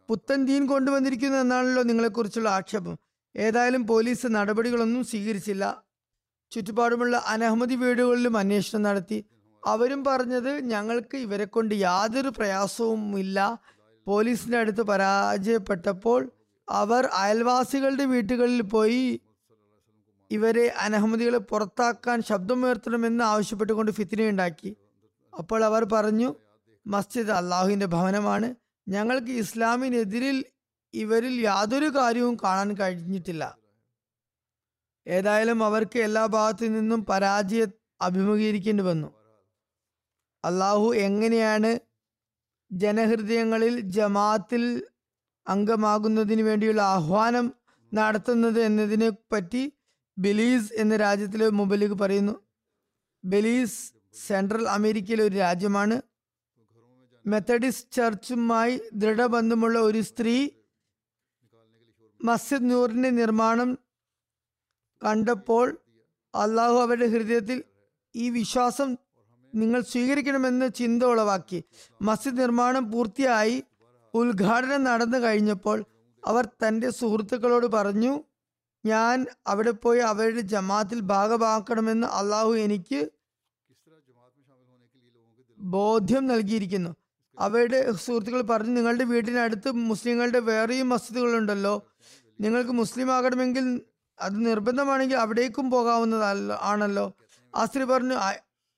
പുത്തൻ ദീൻ കൊണ്ടുവന്നിരിക്കുന്നു എന്നാണല്ലോ നിങ്ങളെക്കുറിച്ചുള്ള ആക്ഷേപം. ഏതായാലും പോലീസ് നടപടികളൊന്നും സ്വീകരിച്ചില്ല. ചുറ്റുപാടുമുള്ള അനഹമതി വീടുകളിലും അന്വേഷണം നടത്തി. അവരും പറഞ്ഞത് ഞങ്ങൾക്ക് ഇവരെ കൊണ്ട് യാതൊരു പ്രയാസവും ഇല്ല. പോലീസിന്റെ അടുത്ത് പരാജയപ്പെട്ടപ്പോൾ അവർ അയൽവാസികളുടെ വീട്ടുകളിൽ പോയി ഇവരെ അനഹമ്മദികളെ പുറത്താക്കാൻ ശബ്ദമുയർത്തണമെന്ന് ആവശ്യപ്പെട്ടുകൊണ്ട് ഫിത്തിനയുണ്ടാക്കി അപ്പോൾ അവർ പറഞ്ഞു മസ്ജിദ് അള്ളാഹുവിന്റെ ഭവനമാണ്. ഞങ്ങൾക്ക് ഇസ്ലാമിനെതിരിൽ ഇവരിൽ യാതൊരു കാര്യവും കാണാൻ കഴിഞ്ഞിട്ടില്ല. ഏതായാലും അവർക്ക് എല്ലാ ഭാഗത്തു നിന്നും പരാജയ അഭിമുഖീകരിക്കേണ്ടി വന്നു. അള്ളാഹു എങ്ങനെയാണ് ജനഹൃദയങ്ങളിൽ ജമാത്തിൽ അംഗമാകുന്നതിന് വേണ്ടിയുള്ള ആഹ്വാനം നടത്തുന്നത് എന്നതിനെ പറ്റി ബെലീസ് എന്ന രാജ്യത്തിലെ മുബലിഗ് പറയുന്നു. ബെലീസ് സെൻട്രൽ അമേരിക്കയിലെ ഒരു രാജ്യമാണ്. മെത്തഡിസ്റ്റ് ചർച്ചുമായി ദൃഢബന്ധമുള്ള ഒരു സ്ത്രീ മസ്ജിദ് നൂറിന്റെ നിർമ്മാണം കണ്ടപ്പോൾ അള്ളാഹു അവരുടെ ഹൃദയത്തിൽ ഈ വിശ്വാസം നിങ്ങൾ സ്വീകരിക്കണമെന്ന് ചിന്ത ഉളവാക്കി. മസ്ജിദ് നിർമ്മാണം പൂർത്തിയായി ഉദ്ഘാടനം നടന്നു കഴിഞ്ഞപ്പോൾ അവർ തന്റെ സുഹൃത്തുക്കളോട് പറഞ്ഞു ഞാൻ അവിടെ പോയി അവരുടെ ജമാത്തിൽ ഭാഗമാക്കണമെന്ന് അള്ളാഹു എനിക്ക് ബോധ്യം നൽകിയിരിക്കുന്നു. അവരുടെ സുഹൃത്തുക്കൾ പറഞ്ഞു നിങ്ങളുടെ വീടിനടുത്ത് മുസ്ലിങ്ങളുടെ വേറെയും മസ്ജിദുകളുണ്ടല്ലോ. നിങ്ങൾക്ക് മുസ്ലിം ആകണമെങ്കിൽ അത് നിർബന്ധമാണെങ്കിൽ അവിടേക്കും പോകാവുന്നതല്ല ആണല്ലോ. ആ പറഞ്ഞു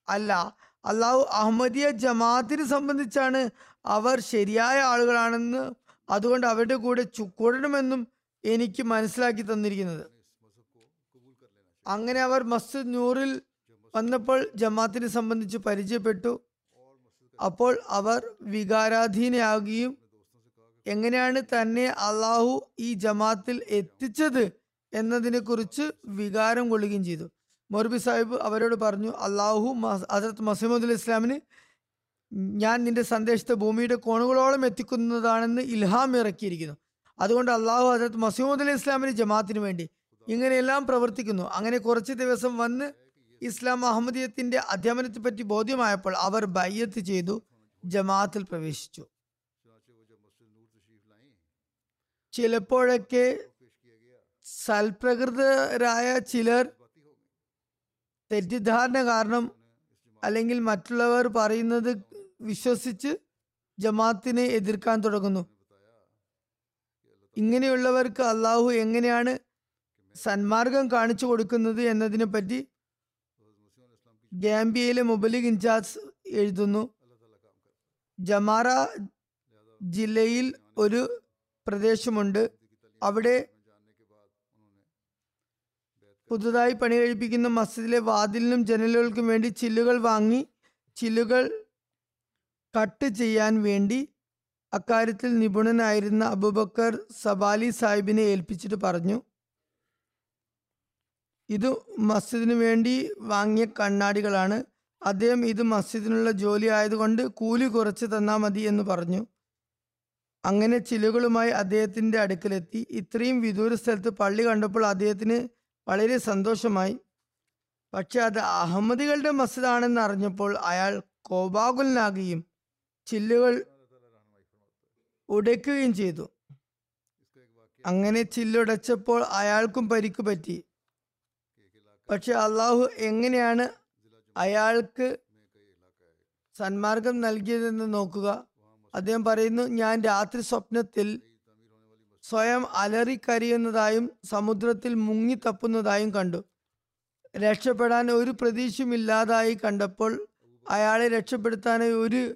അല്ല. അള്ളാഹു അഹമ്മദിയ ജമാഅത്തിനെ സംബന്ധിച്ചാണ് അവർ ശരിയായ ആളുകളാണെന്ന്. അതുകൊണ്ട് അവരുടെ കൂടെ കൂടണമെന്നും എനിക്ക് മനസ്സിലാക്കി തന്നിരിക്കുന്നത്. അങ്ങനെ അവർ മസ്ജിദ് നൂറിൽ വന്നപ്പോൾ ജമാത്തിനെ സംബന്ധിച്ച് പരിചയപ്പെട്ടു. അപ്പോൾ അവർ വികാരാധീനയാകുകയും എങ്ങനെയാണ് തന്നെ അള്ളാഹു ഈ ജമാത്തിൽ എത്തിച്ചത് എന്നതിനെ കുറിച്ച് വികാരം കൊള്ളുകയും ചെയ്തു. മൊർബി സാഹിബ് അവരോട് പറഞ്ഞു അള്ളാഹു ഹസരത്ത് മസീമുദ്ദുൽ ഇസ്ലാമിന് ഞാൻ നിന്റെ സന്ദേശത്തെ ഭൂമിയുടെ കോണുകളോളം എത്തിക്കുന്നതാണെന്ന് ഇൽഹാം ഇറക്കിയിരിക്കുന്നു. അതുകൊണ്ട് അള്ളാഹു ഹസരത്ത് അലി ഇസ്ലാമിന് ജമാഅത്തിന് വേണ്ടി ഇങ്ങനെയെല്ലാം പ്രവർത്തിക്കുന്നു. അങ്ങനെ കുറച്ച് ദിവസം വന്ന് ഇസ്ലാം അഹമ്മദീയത്തിന്റെ അധ്യാപനത്തെ പറ്റി ബോധ്യമായപ്പോൾ അവർ ബയ്യത്ത് ചെയ്തു ജമാഅത്തിൽ പ്രവേശിച്ചു. ചിലപ്പോഴൊക്കെ സൽപ്രകൃതരായ ചിലർ തെറ്റിദ്ധാരണ കാരണം അല്ലെങ്കിൽ മറ്റുള്ളവർ പറയുന്നത് വിശ്വസിച്ച് ജമാഅത്തിനെ എതിർക്കാൻ തുടങ്ങുന്നു. ഇങ്ങനെയുള്ളവർക്ക് അള്ളാഹു എങ്ങനെയാണ് സന്മാർഗം കാണിച്ചു കൊടുക്കുന്നത് എന്നതിനെ പറ്റി ഗാംബിയയിലെ മുബലിഗ് ഇൻചാർജ് എഴുതുന്നു. ജമാറ ജില്ലയിൽ ഒരു പ്രദേശമുണ്ട്. അവിടെ പുതുതായി പണി കഴിപ്പിക്കുന്ന മസ്ജിദിലെ വാതിലിനും ജനലുകൾക്കും വേണ്ടി ചില്ലുകൾ വാങ്ങി ചില്ലുകൾ കട്ട് ചെയ്യാൻ വേണ്ടി അക്കാര്യത്തിൽ നിപുണനായിരുന്ന അബുബക്കർ സബാലി സാഹിബിനെ ഏൽപ്പിച്ചിട്ട് പറഞ്ഞു ഇത് മസ്ജിദിനു വേണ്ടി വാങ്ങിയ കണ്ണാടികളാണ്. അദ്ദേഹം ഇത് മസ്ജിദിനുള്ള ജോലി ആയതുകൊണ്ട് കൂലി കുറച്ച് തന്നാൽ മതി എന്ന് പറഞ്ഞു. അങ്ങനെ ചിലുകളുമായി അദ്ദേഹത്തിന്റെ അടുക്കലെത്തി. ഇത്രയും വിദൂര സ്ഥലത്ത് പള്ളി കണ്ടപ്പോൾ അദ്ദേഹത്തിന് വളരെ സന്തോഷമായി. പക്ഷെ അത് അഹമ്മദികളുടെ മസ്ജിദാണെന്ന് അറിഞ്ഞപ്പോൾ അയാൾ കോപാകുലനാകുകയും ചില്ലുകൾ ഉടയ്ക്കുകയും ചെയ്തു. അങ്ങനെ ചില്ലുടച്ചപ്പോൾ അയാൾക്കും പരിക്ക് പറ്റി. പക്ഷെ അള്ളാഹു എങ്ങനെയാണ് അയാൾക്ക് സന്മാർഗം നൽകിയതെന്ന് നോക്കുക. അദ്ദേഹം പറയുന്നു ഞാൻ രാത്രി സ്വപ്നത്തിൽ സ്വയം അലറിക്കരിയുന്നതായും സമുദ്രത്തിൽ മുങ്ങി തപ്പുന്നതായും കണ്ടു. രക്ഷപ്പെടാൻ ഒരു പ്രതീക്ഷയുമില്ലാതായി കണ്ടപ്പോൾ അയാളെ രക്ഷപ്പെടുത്താനായി ഒരു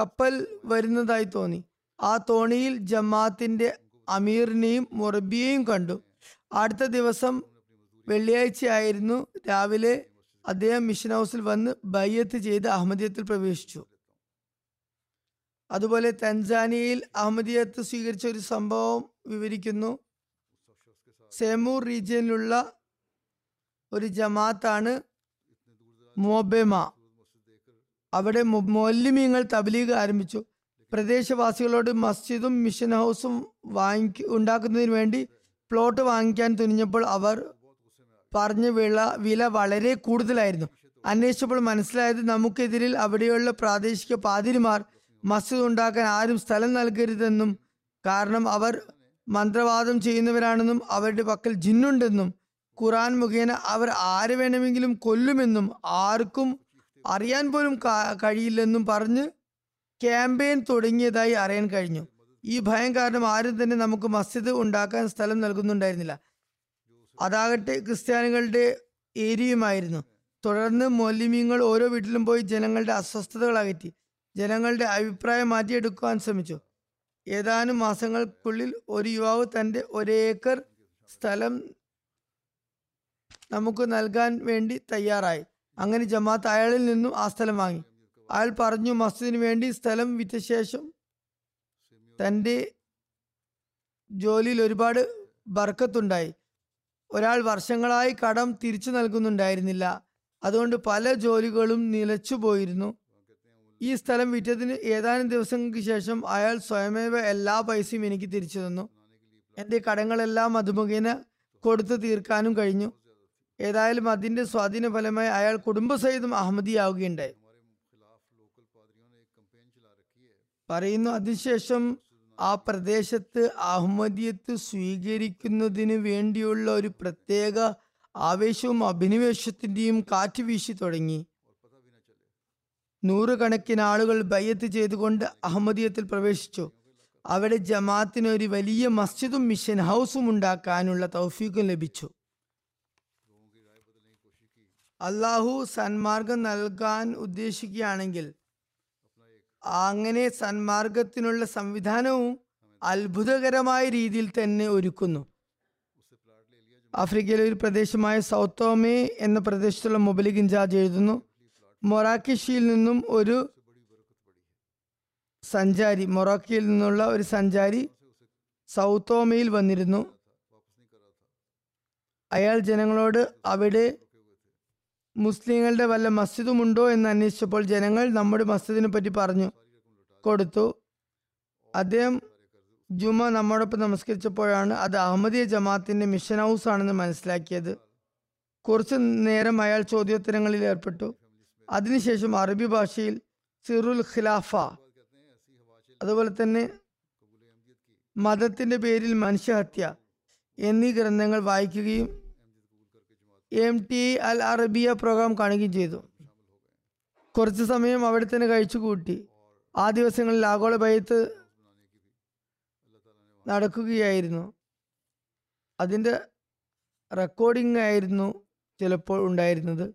കപ്പൽ വരുന്നതായി തോന്നി. ആ തോണിയിൽ ജമാഅത്തിന്റെ അമീറിനെയും മുറബിയെയും കണ്ടു. അടുത്ത ദിവസം വെള്ളിയാഴ്ചയായിരുന്നു രാവിലെ അദ്ദേഹം മിഷൻ ഹൗസിൽ വന്ന് ബയ്യത്ത് ചെയ്ത് അഹമ്മദിയത്തിൽ പ്രവേശിച്ചു. അതുപോലെ തൻസാനിയയിൽ അഹമ്മദിയത്ത് സ്വീകരിച്ച ഒരു സംഭവം വിവരിക്കുന്നു. സെമൂർ റീജിയനിലുള്ള ഒരു ജമാഅത്താണ് മോബെമ. അവിടെ മൊല്ലിമീങ്ങൾ തബ്ലീഗ് ആരംഭിച്ചു. പ്രദേശവാസികളോട് മസ്ജിദും മിഷൻ ഹൗസും വാങ്ങി ഉണ്ടാക്കുന്നതിന് വേണ്ടി പ്ലോട്ട് വാങ്ങിക്കാൻ തുനിഞ്ഞപ്പോൾ അവർ പറഞ്ഞ വിള വില വളരെ കൂടുതലായിരുന്നു. അന്വേഷിച്ചപ്പോൾ മനസ്സിലായത് നമുക്കെതിരിൽ അവിടെയുള്ള പ്രാദേശിക പാതിരിമാർ മസ്ജിദ് ഉണ്ടാക്കാൻ ആരും സ്ഥലം നൽകരുതെന്നും കാരണം അവർ മന്ത്രവാദം ചെയ്യുന്നവരാണെന്നും അവരുടെ പക്കൽ ജിന്നുണ്ടെന്നും ഖുറാൻ മുഖേന അവർ ആരെ വേണമെങ്കിലും കൊല്ലുമെന്നും ആർക്കും അറിയാൻ പോലും കഴിയില്ലെന്നും പറഞ്ഞ് ക്യാമ്പയിൻ തുടങ്ങിയതായി അറിയാൻ കഴിഞ്ഞു. ഈ ഭയം കാരണം ആരും തന്നെ നമുക്ക് മസ്ജിദ് ഉണ്ടാക്കാൻ സ്ഥലം നൽകുന്നുണ്ടായിരുന്നില്ല. അതാകട്ടെ ക്രിസ്ത്യാനികളുടെ ഏരിയയുമായിരുന്നു. തുടർന്ന് മൊല്ലിമീങ്ങൾ ഓരോ വീട്ടിലും പോയി ജനങ്ങളുടെ അസ്വസ്ഥതകൾ അകറ്റി ജനങ്ങളുടെ അഭിപ്രായം മാറ്റിയെടുക്കുവാൻ ശ്രമിച്ചു. ഏതാനും മാസങ്ങൾക്കുള്ളിൽ ഒരു യുവാവ് തന്റെ ഒരേക്കർ സ്ഥലം നമുക്ക് നൽകാൻ വേണ്ടി തയ്യാറായി. അങ്ങനെ ജമാഅത്ത് അയാളിൽ നിന്നും ആ സ്ഥലം വാങ്ങി. അയാൾ പറഞ്ഞു മസ്ജിദിന് വേണ്ടി സ്ഥലം വിറ്റ ശേഷം തന്റെ ജോലിയിൽ ഒരുപാട് ബർക്കത്തുണ്ടായി. ഒരാൾ വർഷങ്ങളായി കടം തിരിച്ചു നൽകുന്നുണ്ടായിരുന്നില്ല. അതുകൊണ്ട് പല ജോലികളും നിലച്ചു പോയിരുന്നു. ഈ സ്ഥലം വിറ്റതിന് ഏതാനും ദിവസങ്ങൾക്ക് ശേഷം അയാൾ സ്വയമേവ എല്ലാ പൈസയും എനിക്ക് തിരിച്ചു തന്നു. എന്റെ കടങ്ങളെല്ലാം അതുമുഖേന കൊടുത്തു തീർക്കാനും കഴിഞ്ഞു. ഏതായാലും അതിന്റെ സ്വാധീന ഫലമായി അയാൾ കുടുംബസഹിതം അഹമ്മദിയാവുകയുണ്ടായി. പറയുന്നു അതിനുശേഷം ആ പ്രദേശത്ത് അഹമ്മദിയത്ത് സ്വീകരിക്കുന്നതിന് വേണ്ടിയുള്ള ഒരു പ്രത്യേക ആവേശവും അഭിനിവേശത്തിന്റെയും കാറ്റ് വീശി തുടങ്ങി. നൂറുകണക്കിന് ആളുകൾ ബയ്യത്ത് ചെയ്തുകൊണ്ട് അഹമ്മദിയത്തിൽ പ്രവേശിച്ചു. അവിടെ ജമാഅത്തിന് ഒരു വലിയ മസ്ജിദും മിഷൻ ഹൗസും ഉണ്ടാക്കാനുള്ള തൗഫീഖും ലഭിച്ചു. അള്ളാഹു സന്മാർഗം നൽകാൻ ഉദ്ദേശിക്കുകയാണെങ്കിൽ അങ്ങനെ സന്മാർഗത്തിനുള്ള സംവിധാനവും അത്ഭുതകരമായ രീതിയിൽ തന്നെ ഒരുക്കുന്നു. ആഫ്രിക്കയിലെ ഒരു പ്രദേശമായ സൗത്തോമേ എന്ന പ്രദേശത്തുള്ള മൊബലിക് ഇൻചാർജ് എഴുതുന്നു മൊറാക്കിഷിയിൽ നിന്നും ഒരു സഞ്ചാരി മൊറാക്കിയിൽ നിന്നുള്ള ഒരു സഞ്ചാരി സൗത്തോമയിൽ വന്നിരുന്നു. അയാൾ ജനങ്ങളോട് അവിടെ മുസ്ലിങ്ങളുടെ വല്ല മസ്ജിദുമുണ്ടോ എന്ന് അന്വേഷിച്ചപ്പോൾ ജനങ്ങൾ നമ്മുടെ മസ്ജിദിനെ പറ്റി പറഞ്ഞു. കൊടുത്തു. അദ്ദേഹം ജുമ നമ്മോടൊപ്പം നമസ്കരിച്ചപ്പോഴാണ് അത് അഹമ്മദിയ ജമാഅത്തിന്റെ മിഷൻ ഹൗസ് ആണെന്ന് മനസ്സിലാക്കിയത്. കുറച്ചു നേരം അയാൾ ചോദ്യോത്തരങ്ങളിൽ ഏർപ്പെട്ടു. അതിനുശേഷം അറബി ഭാഷയിൽ സിറുൽ ഖിലാഫ അതുപോലെ തന്നെ മതത്തിന്റെ പേരിൽ മനുഷ്യഹത്യ എന്നീ ഗ്രന്ഥങ്ങൾ വായിക്കുകയും M T Al Arabiya program കാണുകയും ചെയ്തു. കുറച്ച് സമയം അവിടെ തന്നെ കഴിച്ചു കൂട്ടി. ആ ദിവസങ്ങളിൽ ആഗോള ഭയത്ത് നടക്കുകയായിരുന്നു. അതിന്റെ റെക്കോർഡിംഗ് ആയിരുന്നു ചിലപ്പോൾ ഉണ്ടായിരുന്നത്.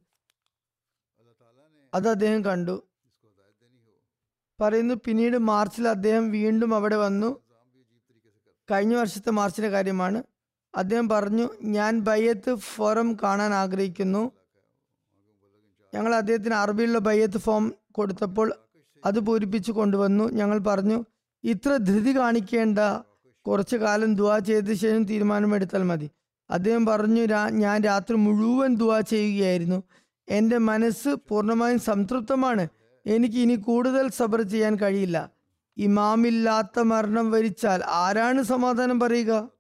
അത് അദ്ദേഹം കണ്ടു. പറയുന്നു പിന്നീട് മാർച്ചിൽ അദ്ദേഹം വീണ്ടും അവിടെ വന്നു. കഴിഞ്ഞ വർഷത്തെ മാർച്ചിന്റെ കാര്യമാണ്. അദ്ദേഹം പറഞ്ഞു ഞാൻ ബയ്യത്ത് ഫോറം കാണാൻ ആഗ്രഹിക്കുന്നു. ഞങ്ങൾ അദ്ദേഹത്തിന് അറബിയിലുള്ള ബയ്യത്ത് ഫോം കൊടുത്തപ്പോൾ അത് പൂരിപ്പിച്ചു കൊണ്ടുവന്നു. ഞങ്ങൾ പറഞ്ഞു ഇത്ര ധൃതി കാണിക്കേണ്ട. കുറച്ചു കാലം ദുവാ ചെയ്ത ശേഷം തീരുമാനമെടുത്താൽ മതി. അദ്ദേഹം പറഞ്ഞു "രാ- ഞാൻ രാത്രി മുഴുവൻ ദുവാ ചെയ്യുകയായിരുന്നു. എന്റെ മനസ്സ് പൂർണമായും സംതൃപ്തമാണ്. എനിക്ക് ഇനി കൂടുതൽ സബർ ചെയ്യാൻ കഴിയില്ല. ഇമാമില്ലാത്ത മരണം വരിച്ചാൽ ആരാണ് സമാധാനം പറയുക?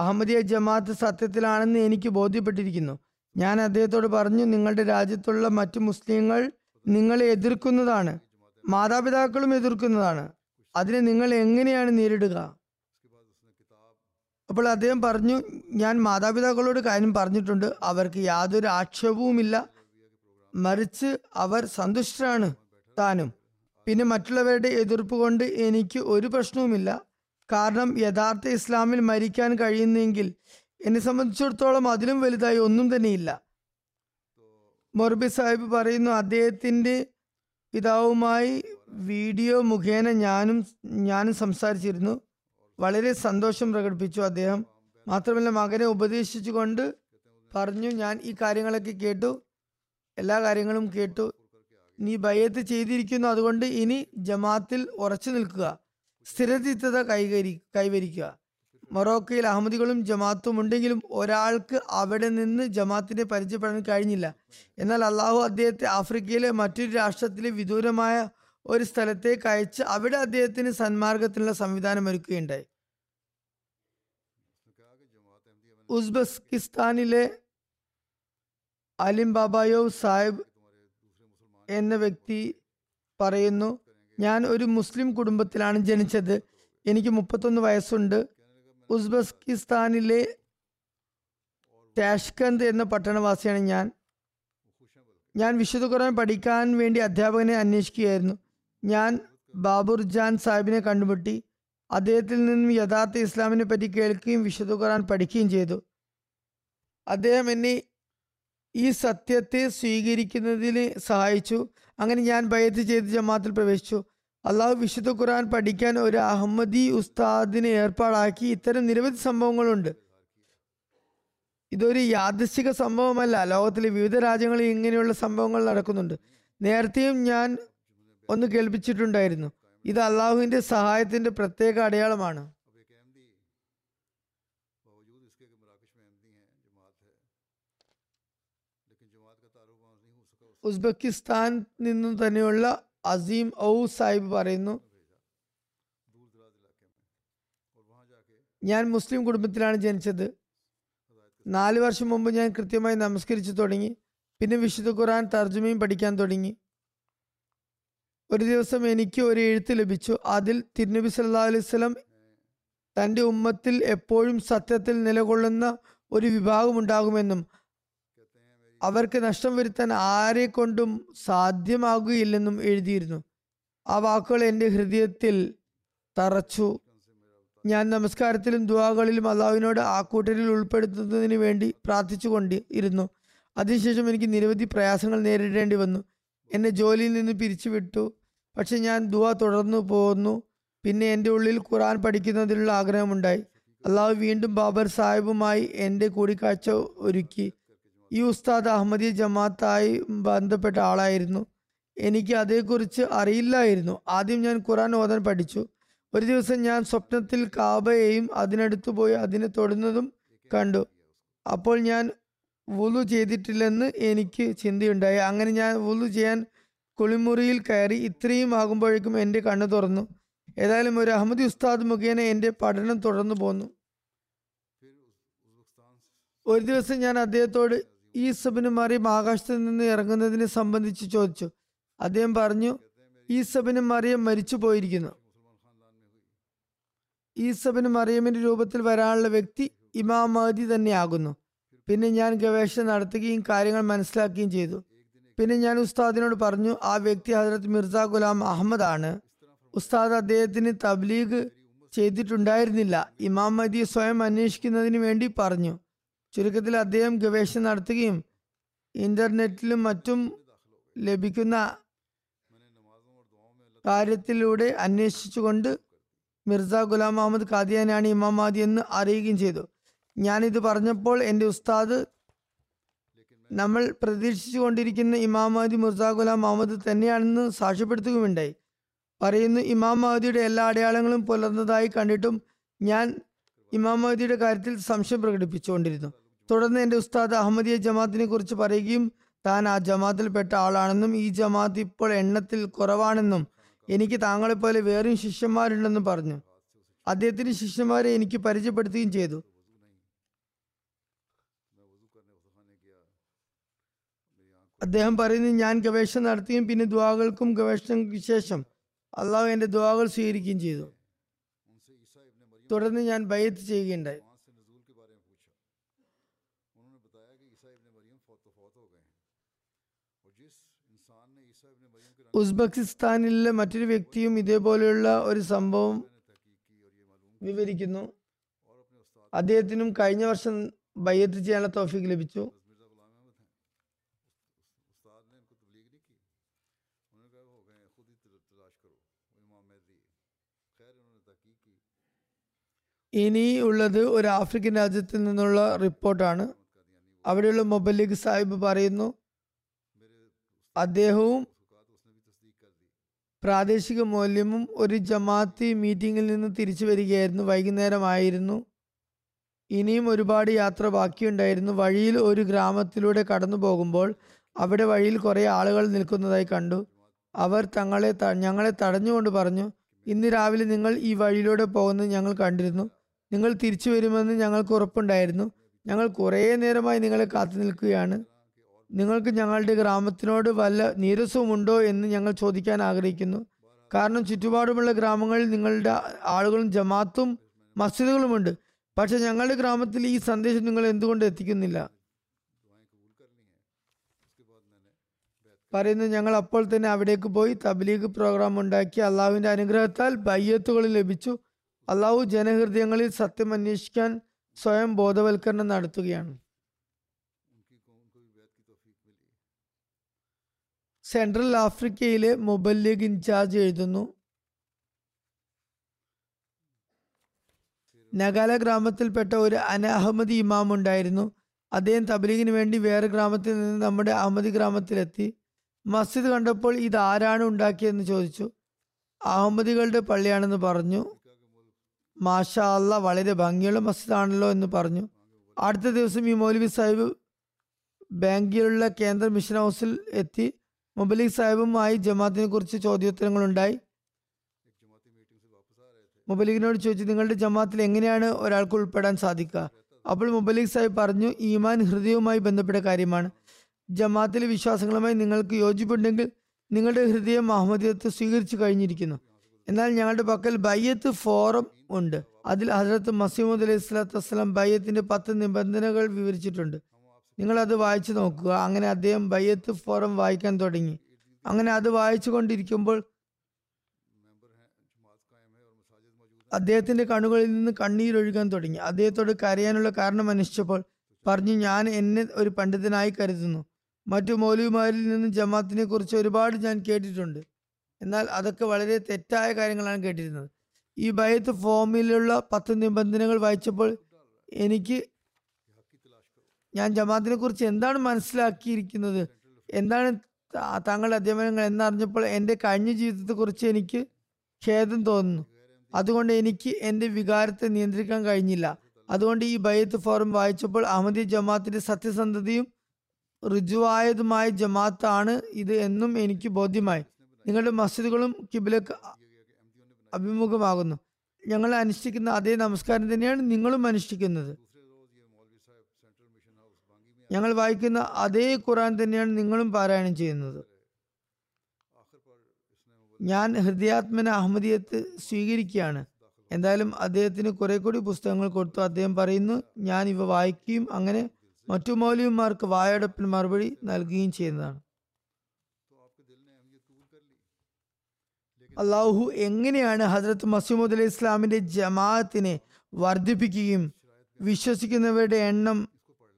അഹമ്മദിയ ജമാഅത്ത് സത്യത്തിലാണെന്ന് എനിക്ക് ബോധ്യപ്പെട്ടിരിക്കുന്നു. ഞാൻ അദ്ദേഹത്തോട് പറഞ്ഞു നിങ്ങളുടെ രാജ്യത്തുള്ള മറ്റു മുസ്ലിങ്ങൾ നിങ്ങളെ എതിർക്കുന്നതാണ്. മാതാപിതാക്കളും എതിർക്കുന്നതാണ്. അതിനെ നിങ്ങൾ എങ്ങനെയാണ് നേരിടുക? അപ്പോൾ അദ്ദേഹം പറഞ്ഞു ഞാൻ മാതാപിതാക്കളോട് കാര്യം പറഞ്ഞിട്ടുണ്ട്. അവർക്ക് യാതൊരു ആക്ഷേപവുമില്ല. മറിച്ച് അവർ സന്തുഷ്ടരാണ് താനും. പിന്നെ മറ്റുള്ളവരുടെ എതിർപ്പ് കൊണ്ട് എനിക്ക് ഒരു പ്രശ്നവുമില്ല. കാരണം യഥാർത്ഥ ഇസ്ലാമിൽ മരിക്കാൻ കഴിയുന്നെങ്കിൽ എന്നെ സംബന്ധിച്ചിടത്തോളം അതിലും വലുതായി ഒന്നും തന്നെയില്ല. മൊറബി സാഹിബ് പറയുന്നു അദ്ദേഹത്തിന്റെ പിതാവുമായി വീഡിയോ മുഖേന ഞാനും ഞാനും സംസാരിച്ചിരുന്നു. വളരെ സന്തോഷം പ്രകടിപ്പിച്ചു അദ്ദേഹം. മാത്രമല്ല മകനെ ഉപദേശിച്ചുകൊണ്ട് പറഞ്ഞു ഞാൻ ഈ കാര്യങ്ങളൊക്കെ കേട്ടു. എല്ലാ കാര്യങ്ങളും കേട്ടു. നീ ഭയത്ത് ചെയ്തിരിക്കുന്നു. അതുകൊണ്ട് ഇനി ജമാത്തിൽ ഉറച്ചു നിൽക്കുക. സ്ഥിരചിത്തത കൈകരി കൈവരിക്കുക. മൊറോക്കയിൽ അഹമ്മദികളും ജമാത്തും ഉണ്ടെങ്കിലും ഒരാൾക്ക് അവിടെ നിന്ന് ജമാത്തിനെ പരിചയപ്പെടാൻ കഴിഞ്ഞില്ല. എന്നാൽ അള്ളാഹു അദ്ദേഹത്തെ ആഫ്രിക്കയിലെ മറ്റൊരു രാഷ്ട്രത്തിലെ വിദൂരമായ ഒരു സ്ഥലത്തേക്ക് അയച്ച് അവിടെ അദ്ദേഹത്തിന് സന്മാർഗത്തിനുള്ള സംവിധാനം ഒരുക്കുകയുണ്ടായി. ഉസ്ബെസ്കിസ്ഥാനിലെ അലിം ബാബായോ സാഹിബ് എന്ന വ്യക്തി പറയുന്നു ഞാൻ ഒരു മുസ്ലിം കുടുംബത്തിലാണ് ജനിച്ചത്. എനിക്ക് മുപ്പത്തൊന്ന് വയസ്സുണ്ട്. ഉസ്ബെസ്കിസ്ഥാനിലെ ടാഷ്കന്ത് എന്ന പട്ടണവാസിയാണ് ഞാൻ. ഞാൻ വിശുദ്ധ ഖുർആൻ പഠിക്കാൻ വേണ്ടി അധ്യാപകനെ അന്വേഷിക്കുകയായിരുന്നു. ഞാൻ ബാബുർ ജാൻ സാഹിബിനെ കണ്ടുമുട്ടി. അദ്ദേഹത്തിൽ നിന്നും യഥാർത്ഥ ഇസ്ലാമിനെ പറ്റി കേൾക്കുകയും വിശുദ്ധ ഖുർആൻ പഠിക്കുകയും ചെയ്തു. അദ്ദേഹം എന്നെ ഈ സത്യത്തെ സ്വീകരിക്കുന്നതിന് സഹായിച്ചു. അങ്ങനെ ഞാൻ ബയത്ത് ചെയ്ത് ജമാത്തിൽ പ്രവേശിച്ചു. അള്ളാഹു വിശുദ്ധ ഖുർആൻ പഠിക്കാൻ ഒരു അഹമ്മദി ഉസ്താദിനെ ഏർപ്പാടാക്കി ഇത്തരം നിരവധി സംഭവങ്ങളുണ്ട്. ഇതൊരു യാദൃശിക സംഭവമല്ല. ലോകത്തിലെ വിവിധ രാജ്യങ്ങളിൽ ഇങ്ങനെയുള്ള സംഭവങ്ങൾ നടക്കുന്നുണ്ട്. നേരത്തെയും ഞാൻ ഒന്ന് കേൾപ്പിച്ചിട്ടുണ്ടായിരുന്നു. ഇത് അള്ളാഹുവിന്റെ സഹായത്തിന്റെ പ്രത്യേക അടയാളമാണ്. ഉസ്ബെക്കിസ്ഥാൻ നിന്നും തന്നെയുള്ള അസീം ഔ സാഹിബ് പറയുന്നു ഞാൻ മുസ്ലിം കുടുംബത്തിലാണ് ജനിച്ചത്. നാല് വർഷം മുമ്പ് ഞാൻ കൃത്യമായി നമസ്കരിച്ചു തുടങ്ങി. പിന്നെ വിശുദ്ധ ഖുർആൻ തർജമയും പഠിക്കാൻ തുടങ്ങി. ഒരു ദിവസം എനിക്ക് ഒരു എഴുത്ത് ലഭിച്ചു. അതിൽ തിരുനബി സല്ലാ അലൈവലം തന്റെ ഉമ്മത്തിൽ എപ്പോഴും സത്യത്തിൽ നിലകൊള്ളുന്ന ഒരു വിഭാഗമുണ്ടാകുമെന്നും അവർക്ക് നഷ്ടം വരുത്താൻ ആരെ കൊണ്ടും സാധ്യമാകുകയില്ലെന്നും എഴുതിയിരുന്നു. ആ വാക്കുകൾ എന്റെ ഹൃദയത്തിൽ തറച്ചു. ഞാൻ നമസ്കാരത്തിലും ദുവാകളിലും അള്ളാഹുവിനോട് ആ കൂട്ടരിൽ ഉൾപ്പെടുത്തുന്നതിന് വേണ്ടി പ്രാർത്ഥിച്ചുകൊണ്ട് ഇരുന്നു അതിനുശേഷം എനിക്ക് നിരവധി പ്രയാസങ്ങൾ നേരിടേണ്ടി വന്നു. എന്നെ ജോലിയിൽ നിന്ന് പിരിച്ചുവിട്ടു. പക്ഷെ ഞാൻ ദുവ തുടർന്നു പോന്നു. പിന്നെ എന്റെ ഉള്ളിൽ ഖുറാൻ പഠിക്കുന്നതിനുള്ള ആഗ്രഹമുണ്ടായി. അള്ളാഹു വീണ്ടും ബാബർ സാഹിബുമായി എന്റെ കൂടിക്കാഴ്ച ഒരുക്കി. ഈ ഉസ്താദ് അഹമ്മദി ജമാഅത്തായി ബന്ധപ്പെട്ട ആളായിരുന്നു. എനിക്ക് അതേക്കുറിച്ച് അറിയില്ലായിരുന്നു. ആദ്യം ഞാൻ ഖുറാൻ ഓതാൻ പഠിച്ചു. ഒരു ദിവസം ഞാൻ സ്വപ്നത്തിൽ കാബയെയും അതിനടുത്ത് പോയി അതിനെ തൊടുന്നതും കണ്ടു. അപ്പോൾ ഞാൻ വുളു ചെയ്തിട്ടില്ലെന്ന് എനിക്ക് ചിന്തയുണ്ടായി. അങ്ങനെ ഞാൻ വുളു ചെയ്യാൻ കുളിമുറിയിൽ കയറി ഇത്രയും ആകുമ്പോഴേക്കും എന്റെ കണ്ണ് തുറന്നു. ഏതായാലും ഒരു അഹമ്മദി ഉസ്താദ് മുഖേന എന്റെ പഠനം തുടർന്നു പോന്നു. ഒരു ദിവസം ഞാൻ അദ്ദേഹത്തോട് ഈസബിന് മറിയം ആകാശത്ത് നിന്ന് ഇറങ്ങുന്നതിനെ സംബന്ധിച്ച് ചോദിച്ചു. അദ്ദേഹം പറഞ്ഞു ഈസബിന് മറിയം മരിച്ചു പോയിരിക്കുന്നു. ഈസബിന് മറിയമിന്റെ രൂപത്തിൽ വരാനുള്ള വ്യക്തി ഇമാം മഹദി തന്നെയാകുന്നു. പിന്നെ ഞാൻ ഗവേഷണം നടത്തുകയും കാര്യങ്ങൾ മനസ്സിലാക്കുകയും ചെയ്തു. പിന്നെ ഞാൻ ഉസ്താദിനോട് പറഞ്ഞു ആ വ്യക്തി ഹജരത് മിർസ ഗുലാം അഹമ്മദ് ആണ്. ഉസ്താദ് അദ്ദേഹത്തിന് തബ്ലീഗ് ചെയ്തിട്ടുണ്ടായിരുന്നില്ല. ഇമാം മഹദി സ്വയം അന്വേഷിക്കുന്നതിന് വേണ്ടി പറഞ്ഞു. ചുരുക്കത്തിൽ അദ്ദേഹം ഗവേഷണം നടത്തുകയും ഇന്റർനെറ്റിലും മറ്റും ലഭിക്കുന്ന കാര്യത്തിലൂടെ അന്വേഷിച്ചുകൊണ്ട് മിർസ ഗുലാം മുഹമ്മദ് ഖാദിയാനാണ് ഇമാമാദി എന്ന് അറിയുകയും ചെയ്തു. ഞാനിത് പറഞ്ഞപ്പോൾ എന്റെ ഉസ്താദ് നമ്മൾ പ്രതീക്ഷിച്ചു കൊണ്ടിരിക്കുന്ന ഇമാം മിർസ ഗുലാം മുഹമ്മദ് തന്നെയാണെന്ന് സാക്ഷ്യപ്പെടുത്തുകയുമുണ്ടായി. പറയുന്നു ഇമാം എല്ലാ അടയാളങ്ങളും പുലർന്നതായി കണ്ടിട്ടും ഞാൻ ഇമാം കാര്യത്തിൽ സംശയം പ്രകടിപ്പിച്ചുകൊണ്ടിരുന്നു. തുടർന്ന് എന്റെ ഉസ്താദ് അഹമ്മദിയ ജമാഅത്തിനെ കുറിച്ച് പറയുകയും താൻ ആ ജമാഅത്തിൽപ്പെട്ട ആളാണെന്നും ഈ ജമാഅത്ത് ഇപ്പോൾ എണ്ണത്തിൽ കുറവാണെന്നും എനിക്ക് താങ്കളെപ്പോലെ വേറെയും ശിഷ്യന്മാരുണ്ടെന്നും പറഞ്ഞു. അദ്ദേഹത്തിന് ശിഷ്യന്മാരെ എനിക്ക് പരിചയപ്പെടുത്തുകയും ചെയ്തു. അദ്ദേഹം പറയുന്നത് ഞാൻ ഗവേഷണം നടത്തുകയും പിന്നെ ദ്വാകൾക്കും ഗവേഷണങ്ങൾക്ക് ശേഷം അള്ളാഹു എന്റെ ദ്വാകൾ സ്വീകരിക്കുകയും ചെയ്തു. തുടർന്ന് ഞാൻ ബയ്യത്ത് ചെയ്യുകയുണ്ടായി. ഉസ്ബെക്കിസ്ഥാനിലെ മറ്റൊരു വ്യക്തിയും ഇതേപോലെയുള്ള ഒരു സംഭവം വിവരിക്കുന്നു. അദ്ദേഹത്തിനും കഴിഞ്ഞ വർഷം ബയ്യത്ത് ചെയ്യാനുള്ള തോഫിക്ക് ലഭിച്ചു. ഇനി ഉള്ളത് ഒരു ആഫ്രിക്കൻ രാജ്യത്തിൽ നിന്നുള്ള റിപ്പോർട്ടാണ്. അവിടെയുള്ള മൊബലിഖ് സാഹിബ് പറയുന്നു അദ്ദേഹവും പ്രാദേശിക മൂല്യമും ഒരു ജമാഅത്തി മീറ്റിംഗിൽ നിന്ന് തിരിച്ചു വരികയായിരുന്നു. വൈകുന്നേരമായിരുന്നു. ഇനിയും ഒരുപാട് യാത്ര ബാക്കിയുണ്ടായിരുന്നു. വഴിയിൽ ഒരു ഗ്രാമത്തിലൂടെ കടന്നു പോകുമ്പോൾ അവിടെ വഴിയിൽ കുറേ ആളുകൾ നിൽക്കുന്നതായി കണ്ടു. അവർ തങ്ങളെ ഞങ്ങളെ തടഞ്ഞുകൊണ്ട് പറഞ്ഞു ഇന്ന് രാവിലെ നിങ്ങൾ ഈ വഴിയിലൂടെ പോകുന്നത് ഞങ്ങൾ കണ്ടിരുന്നു. നിങ്ങൾ തിരിച്ചു വരുമെന്ന് ഞങ്ങൾക്ക് ഉറപ്പുണ്ടായിരുന്നു. ഞങ്ങൾ കുറേ നേരമായി നിങ്ങളെ കാത്തു നിൽക്കുകയാണ്. നിങ്ങൾക്ക് ഞങ്ങളുടെ ഗ്രാമത്തിനോട് വല്ല നീരസവുമുണ്ടോ എന്ന് ഞങ്ങൾ ചോദിക്കാൻ ആഗ്രഹിക്കുന്നു. കാരണം ചുറ്റുപാടുമുള്ള ഗ്രാമങ്ങളിൽ നിങ്ങളുടെ ആളുകളും ജമാത്തും മസ്ജിദുകളുമുണ്ട്. പക്ഷെ ഞങ്ങളുടെ ഗ്രാമത്തിൽ ഈ സന്ദേശം നിങ്ങൾ എന്തുകൊണ്ട് എത്തിക്കുന്നില്ല? പറയുന്നത് ഞങ്ങൾ അപ്പോൾ തന്നെ അവിടേക്ക് പോയി തബ്ലീഗ് പ്രോഗ്രാം ഉണ്ടാക്കി അള്ളാഹുവിന്റെ അനുഗ്രഹത്താൽ ബയ്യത്തുകൾ ലഭിച്ചു. അള്ളാഹു ജനഹൃദയങ്ങളിൽ സത്യം അന്വേഷിക്കാൻ സ്വയം ബോധവൽക്കരണം നടത്തുകയാണ്. സെൻട്രൽ ആഫ്രിക്കയിലെ മൊബൈൽ ഇൻചാർജ് എഴുതുന്നു. നഗാല ഗ്രാമത്തിൽപ്പെട്ട ഒരു അന അഹമ്മദി ഇമാം ഉണ്ടായിരുന്നു. അദ്ദേഹം തബ്ലീഗിന് വേണ്ടി വേറെ ഗ്രാമത്തിൽ നിന്ന് നമ്മുടെ അഹമ്മദി ഗ്രാമത്തിലെത്തി. മസ്ജിദ് കണ്ടപ്പോൾ ഇത് ആരാണ് ഉണ്ടാക്കിയതെന്ന് ചോദിച്ചു. അഹമ്മദികളുടെ പള്ളിയാണെന്ന് പറഞ്ഞു. മാഷാ അല്ല വളരെ ഭംഗിയുള്ള മസ്ജിദാണല്ലോ എന്ന് പറഞ്ഞു. അടുത്ത ദിവസം ഈ മൗലവി സാഹിബ് ബാങ്കിലുള്ള കേന്ദ്ര മിഷൻ ഹൗസിൽ എത്തി മുബലിക് സാഹിബുമായി ജമാഅത്തിനെ കുറിച്ച് ചോദ്യോത്തരങ്ങളുണ്ടായി. മുബലിഗിനോട് ചോദിച്ചു നിങ്ങളുടെ ജമാഅത്തിൽ എങ്ങനെയാണ് ഒരാൾക്ക് ഉൾപ്പെടാൻ സാധിക്കുക? അപ്പോൾ മുബലിക് സാഹിബ് പറഞ്ഞു ഈമാൻ ഹൃദയവുമായി ബന്ധപ്പെട്ട കാര്യമാണ്. ജമാഅത്തിലെ വിശ്വാസങ്ങളുമായി നിങ്ങൾക്ക് യോജിപ്പുണ്ടെങ്കിൽ നിങ്ങളുടെ ഹൃദയം അഹമ്മദിയത്ത് സ്വീകരിച്ചു കഴിഞ്ഞിരിക്കുന്നു. എന്നാൽ ഞങ്ങളുടെ പക്കൽ ബയ്യത്ത് ഫോറം ഉണ്ട്. അതിൽ ഹജറത്ത് മസീമുദ് അലൈഹി സ്വലാത്തു വസ്സലാം ബയ്യത്തിന്റെ പത്ത് നിബന്ധനകൾ വിവരിച്ചിട്ടുണ്ട്. നിങ്ങളത് വായിച്ചു നോക്കുക. അങ്ങനെ അദ്ദേഹം ബയ്യത്ത് ഫോറം വായിക്കാൻ തുടങ്ങി. അങ്ങനെ അത് വായിച്ചു കൊണ്ടിരിക്കുമ്പോൾ അദ്ദേഹത്തിന്റെ കണ്ണുകളിൽ നിന്ന് കണ്ണീരൊഴുകാൻ തുടങ്ങി. അദ്ദേഹത്തോട് കരയാനുള്ള കാരണം അന്വേഷിച്ചപ്പോൾ പറഞ്ഞു ഞാൻ എന്നെ ഒരു പണ്ഡിതനായി കരുതുന്നു. മറ്റു മൗലവിമാരിൽ നിന്ന് ജമാത്തിനെ കുറിച്ച് ഒരുപാട് ഞാൻ കേട്ടിട്ടുണ്ട്. എന്നാൽ അതൊക്കെ വളരെ തെറ്റായ കാര്യങ്ങളാണ് കേട്ടിരുന്നത്. ഈ ബയത്ത് ഫോമിലുള്ള പത്ത് നിബന്ധനകൾ വായിച്ചപ്പോൾ എനിക്ക് ഞാൻ ജമാഅത്തിനെ കുറിച്ച് എന്താണ് മനസ്സിലാക്കിയിരിക്കുന്നത്? എന്താണ് താങ്കളുടെ അധ്യാപനങ്ങൾ എന്നറിഞ്ഞപ്പോൾ എന്റെ കഴിഞ്ഞ ജീവിതത്തെക്കുറിച്ച് എനിക്ക് ഖേദം തോന്നുന്നു. അതുകൊണ്ട് എനിക്ക് എന്റെ വികാരത്തെ നിയന്ത്രിക്കാൻ കഴിഞ്ഞില്ല. അതുകൊണ്ട് ഈ ബയ്യത്ത് ഫോറം വായിച്ചപ്പോൾ അഹമ്മദി ജമാഅത്തിന്റെ സത്യസന്ധതയും ഋജുവായതുമായ ജമാഅത്താണ് ഇത് എന്നും എനിക്ക് ബോധ്യമായി. നിങ്ങളുടെ മസ്ജിദുകളും കിബിലക്ക് അഭിമുഖമാകുന്നു. ഞങ്ങൾ അനുഷ്ഠിക്കുന്ന അതേ നമസ്കാരം തന്നെയാണ് നിങ്ങളും അനുഷ്ഠിക്കുന്നത്. ഞങ്ങൾ വായിക്കുന്ന അതേ ഖുറാൻ തന്നെയാണ് നിങ്ങളും പാരായണം ചെയ്യുന്നത്. ഞാൻ ഹൃദയാത്മന അഹമ്മദിയത്ത് സ്വീകരിക്കുകയാണ്. എന്തായാലും അദ്ദേഹത്തിന് കുറെ കൂടി പുസ്തകങ്ങൾ കൊടുത്തു. അദ്ദേഹം പറയുന്നു ഞാൻ ഇവ വായിക്കുകയും അങ്ങനെ മറ്റു മൗലികന്മാർക്ക് വായടപ്പിന് മറുപടി നൽകുകയും ചെയ്യുന്നതാണ്. അള്ളാഹു എങ്ങനെയാണ് ഹജ്രത് മസീമുദ് അലൈഹി ഇസ്ലാമിന്റെ ജമാഅത്തിനെ വർദ്ധിപ്പിക്കുകയും വിശ്വസിക്കുന്നവരുടെ എണ്ണം